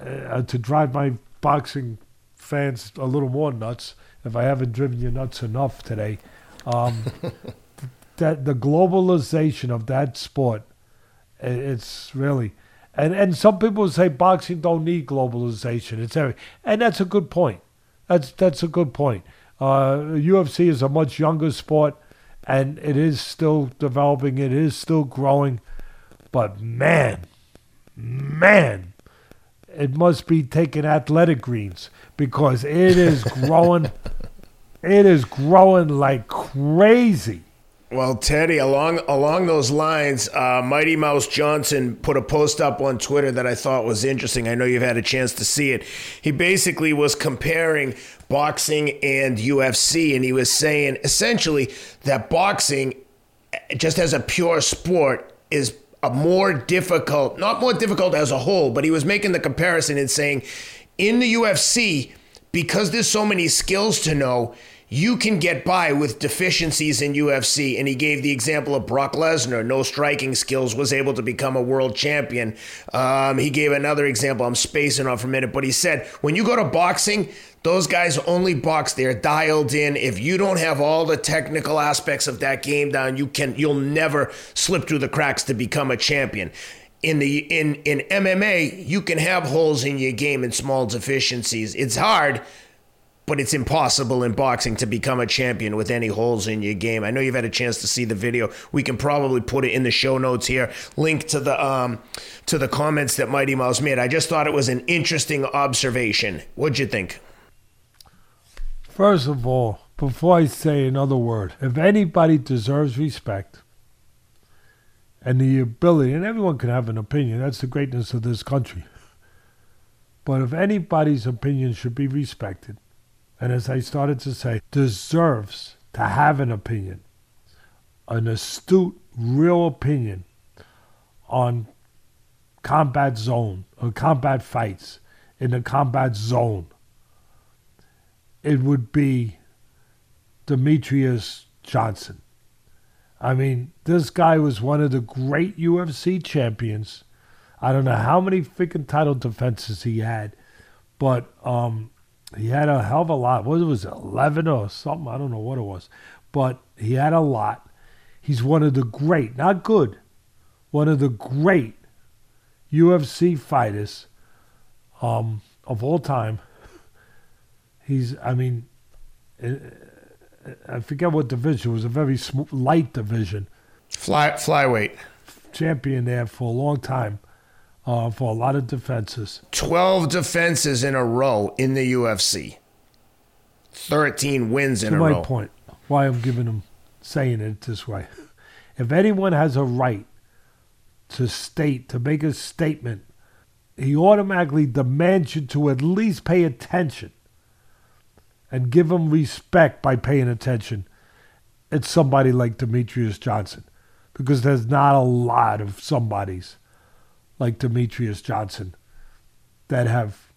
uh, to drive my boxing fans a little more nuts, if I haven't driven you nuts enough today, um, that the globalization of that sport, it's really, and and some people say boxing don't need globalization. It's every, and that's a good point. That's that's a good point. Uh, UFC is a much younger sport, and it is still developing. It is still growing, but man, man, it must be taking athletic greens because it is growing. It is growing like crazy.
Well, Teddy, along along those lines, uh, Mighty Mouse Johnson put a post up on Twitter that I thought was interesting. I know you've had a chance to see it. He basically was comparing boxing and UFC, and he was saying essentially that boxing, just as a pure sport, is a more difficult, not more difficult as a whole, but he was making the comparison and saying in the UFC, because there's so many skills to know, you can get by with deficiencies in UFC. And he gave the example of Brock Lesnar, no striking skills, was able to become a world champion. Um, he gave another example. I'm spacing off for a minute, but he said when you go to boxing, those guys only box. They're dialed in. If you don't have all the technical aspects of that game down, you can you'll never slip through the cracks to become a champion in the in in MMA, you can have holes in your game and small deficiencies. It's hard, but it's impossible in boxing to become a champion with any holes in your game. I know you've had a chance to see the video. We can probably put it in the show notes here. Link to the um to the comments that Mighty Mouse made. I just thought it was an interesting observation. What'd you think?
First of all, before I say another word, if anybody deserves respect and the ability, and everyone can have an opinion, that's the greatness of this country. But if anybody's opinion should be respected, and as I started to say, deserves to have an opinion, an astute, real opinion on combat zone or combat fights in the combat zone it would be Demetrious Johnson. I mean, this guy was one of the great UFC champions. I don't know how many freaking title defenses he had, but um, he had a hell of a lot. What was it, 11 or something? I don't know what it was. But he had a lot. He's one of the great, not good, one of the great UFC fighters um, of all time. He's, I mean, uh, I forget what division. It was a very sm- light division.
Fly flyweight.
Champion there for a long time, uh, for a lot of defenses.
Twelve defenses in a row in the UFC. Thirteen wins in
to
a
my
row.
point, why I'm giving him saying it this way. If anyone has a right to state, to make a statement, he automatically demands you to at least pay attention and give him respect by paying attention, it's somebody like Demetrious Johnson. Because there's not a lot of somebodies like Demetrious Johnson that have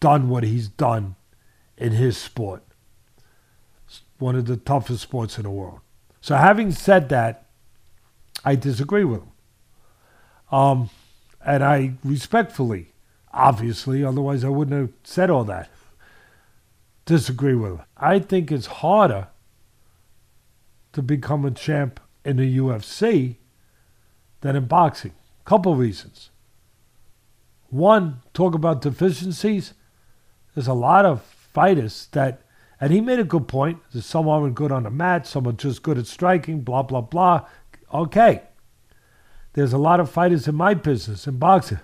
done what he's done in his sport. It's one of the toughest sports in the world. So, having said that, I disagree with him. Um, and I respectfully, obviously, otherwise I wouldn't have said all that disagree with her. I think it's harder to become a champ in the UFC than in boxing. Couple reasons. One, talk about deficiencies. There's a lot of fighters that, and he made a good point. That some aren't good on the mat, some are just good at striking, blah, blah, blah. Okay. There's a lot of fighters in my business, in boxing,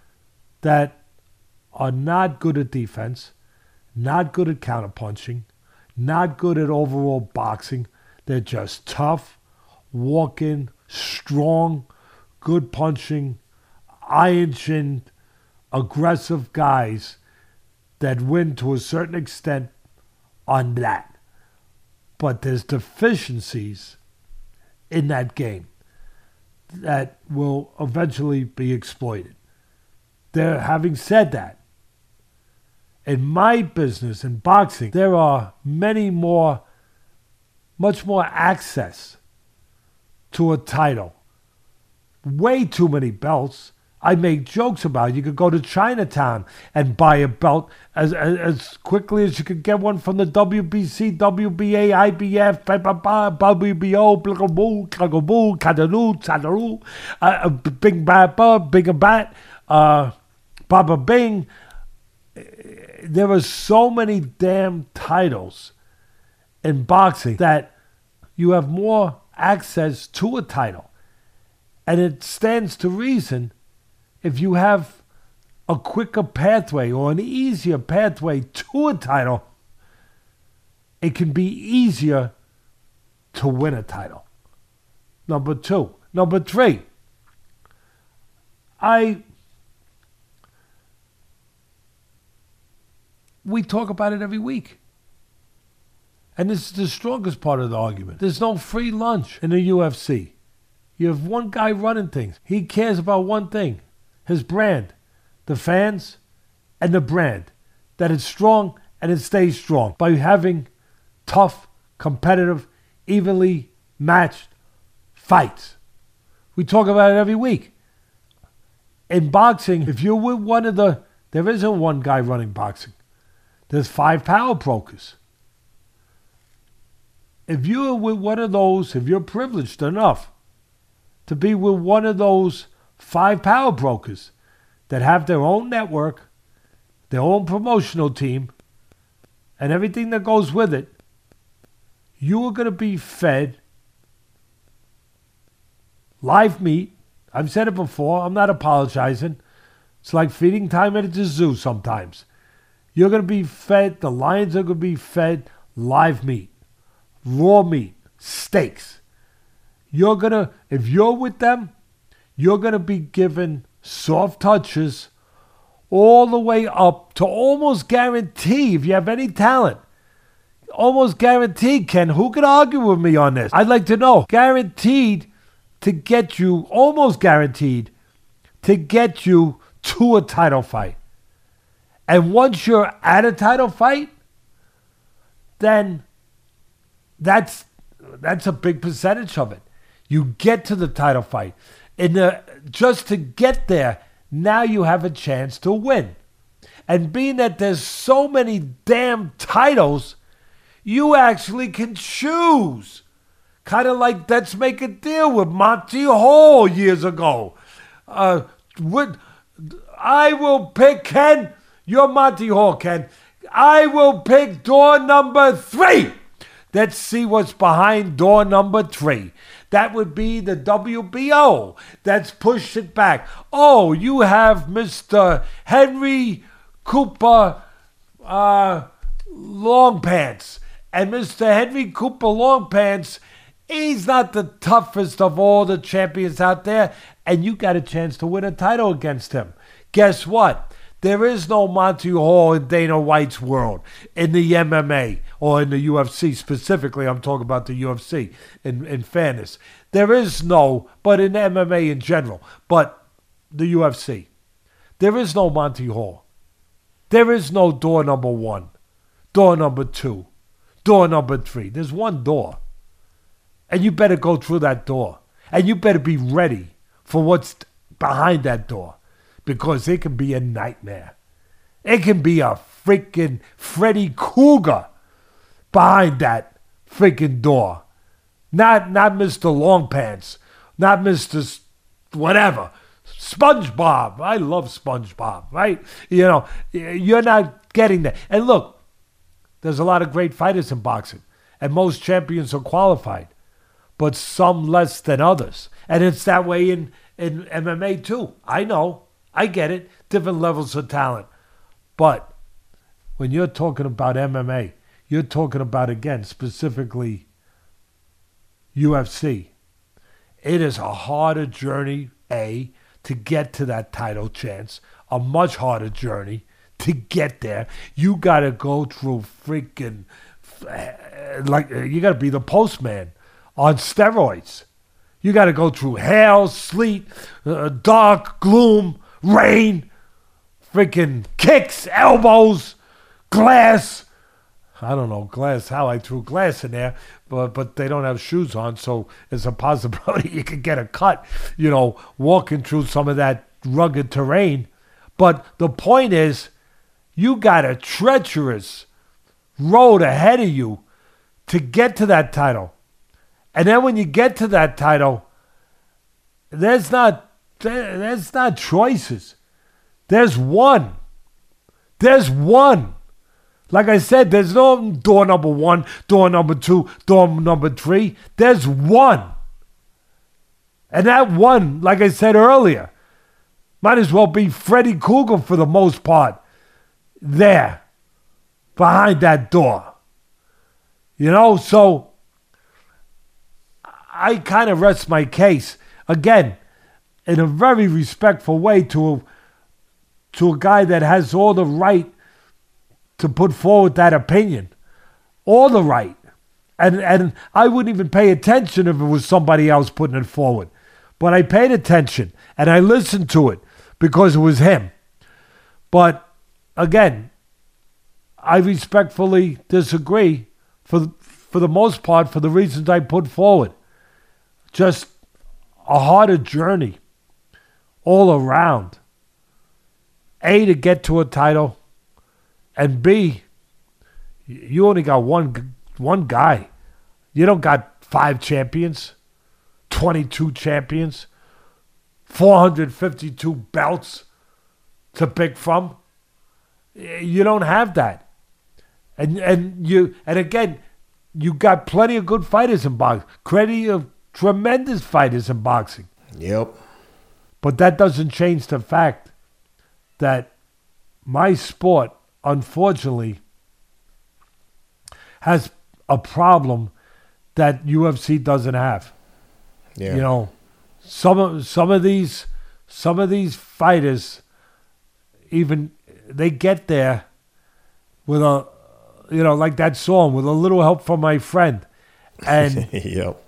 that are not good at defense not good at counterpunching, not good at overall boxing. They're just tough, walking, strong, good punching, iron chinned, aggressive guys that win to a certain extent on that. But there's deficiencies in that game that will eventually be exploited. There, having said that, in my business in boxing, there are many more, much more access to a title. Way too many belts. I make jokes about it. You could go to Chinatown and buy a belt as, as, as quickly as you could get one from the WBC, WBA, IBF, WBO, Blagaboo, Kagaboo, Kadanu, Tadaru, uh, Big Bat, Big Bat, uh, Baba Bing there are so many damn titles in boxing that you have more access to a title. And it stands to reason if you have a quicker pathway or an easier pathway to a title, it can be easier to win a title. Number two. Number three, I we talk about it every week. And this is the strongest part of the argument. There's no free lunch in the UFC. You have one guy running things. He cares about one thing his brand, the fans, and the brand. That it's strong and it stays strong by having tough, competitive, evenly matched fights. We talk about it every week. In boxing, if you're with one of the, there isn't one guy running boxing. There's five power brokers. If you're with one of those, if you're privileged enough to be with one of those five power brokers that have their own network, their own promotional team, and everything that goes with it, you are going to be fed live meat. I've said it before. I'm not apologizing. It's like feeding time at the zoo sometimes. You're going to be fed, the lions are going to be fed live meat, raw meat, steaks. You're to, if you're with them, you're to be given soft touches all the way up to almost guarantee if you have any talent. Almost guaranteed, Ken. Who could argue with me on this? I'd like to know. Guaranteed to get you, almost guaranteed to get you to a title fight. And once you're at a title fight, then that's that's a big percentage of it. You get to the title fight. And the, just to get there, now you have a chance to win. And being that there's so many damn titles, you actually can choose. Kind of like let's make a deal with Monty Hall years ago. Uh, with, I will pick Ken. You're Monty Hall, Ken. I will pick door number three. Let's see what's behind door number three. That would be the WBO. That's pushed it back. Oh, you have Mr. Henry Cooper uh, Long Pants. And Mr. Henry Cooper Long Pants, he's not the toughest of all the champions out there. And you got a chance to win a title against him. Guess what? There is no Monty Hall in Dana White's world in the MMA or in the UFC specifically. I'm talking about the UFC in, in fairness. There is no, but in MMA in general, but the UFC. There is no Monty Hall. There is no door number one, door number two, door number three. There's one door. And you better go through that door. And you better be ready for what's behind that door because it can be a nightmare. It can be a freaking Freddy Krueger behind that freaking door. Not not Mr. Longpants, not Mr. whatever. SpongeBob. I love SpongeBob, right? You know, you're not getting that. And look, there's a lot of great fighters in boxing, and most champions are qualified, but some less than others. And it's that way in, in MMA too. I know. I get it, different levels of talent. But when you're talking about MMA, you're talking about, again, specifically UFC. It is a harder journey, A, to get to that title chance, a much harder journey to get there. You got to go through freaking, like, you got to be the postman on steroids. You got to go through hail, sleet, uh, dark, gloom, rain, freaking kicks, elbows, glass. I don't know glass how I threw glass in there, but but they don't have shoes on, so it's a possibility you could get a cut, you know, walking through some of that rugged terrain. But the point is, you got a treacherous road ahead of you to get to that title. And then when you get to that title, there's not that's not choices. There's one. There's one. Like I said, there's no door number one, door number two, door number three. There's one. And that one, like I said earlier, might as well be Freddy Krueger for the most part. There, behind that door. You know, so I kind of rest my case. Again, in a very respectful way to a, to a guy that has all the right to put forward that opinion. All the right. And, and I wouldn't even pay attention if it was somebody else putting it forward. but I paid attention and I listened to it because it was him. But again, I respectfully disagree for for the most part for the reasons I put forward. Just a harder journey all around. A to get to a title, and B, you only got one one guy. You don't got five champions, twenty two champions, four hundred fifty two belts to pick from. You don't have that, and and you and again, you got plenty of good fighters in boxing. Plenty of tremendous fighters in boxing.
Yep.
But that doesn't change the fact that my sport, unfortunately, has a problem that UFC doesn't have.
Yeah.
You know, some of some of these some of these fighters even they get there with a you know like that song with a little help from my friend and
yep.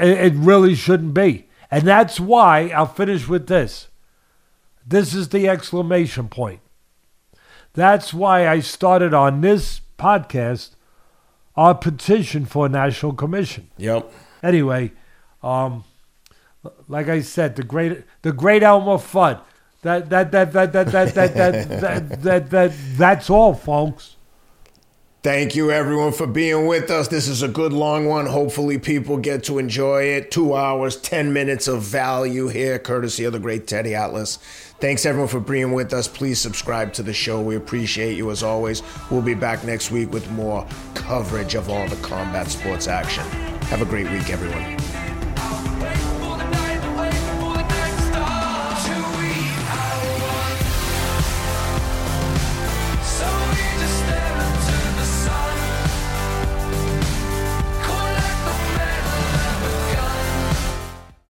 it, it really shouldn't be and that's why i'll finish with this this is the exclamation point that's why i started on this podcast our petition for a national commission.
Yep.
anyway um like i said the great the great elmer fudd. That that that that that that that that that, that, that that's all folks
Thank you, everyone, for being with us. This is a good long one. Hopefully, people get to enjoy it. Two hours, 10 minutes of value here, courtesy of the great Teddy Atlas. Thanks, everyone, for being with us. Please subscribe to the show. We appreciate you as always. We'll be back next week with more coverage of all the combat sports action. Have a great week, everyone.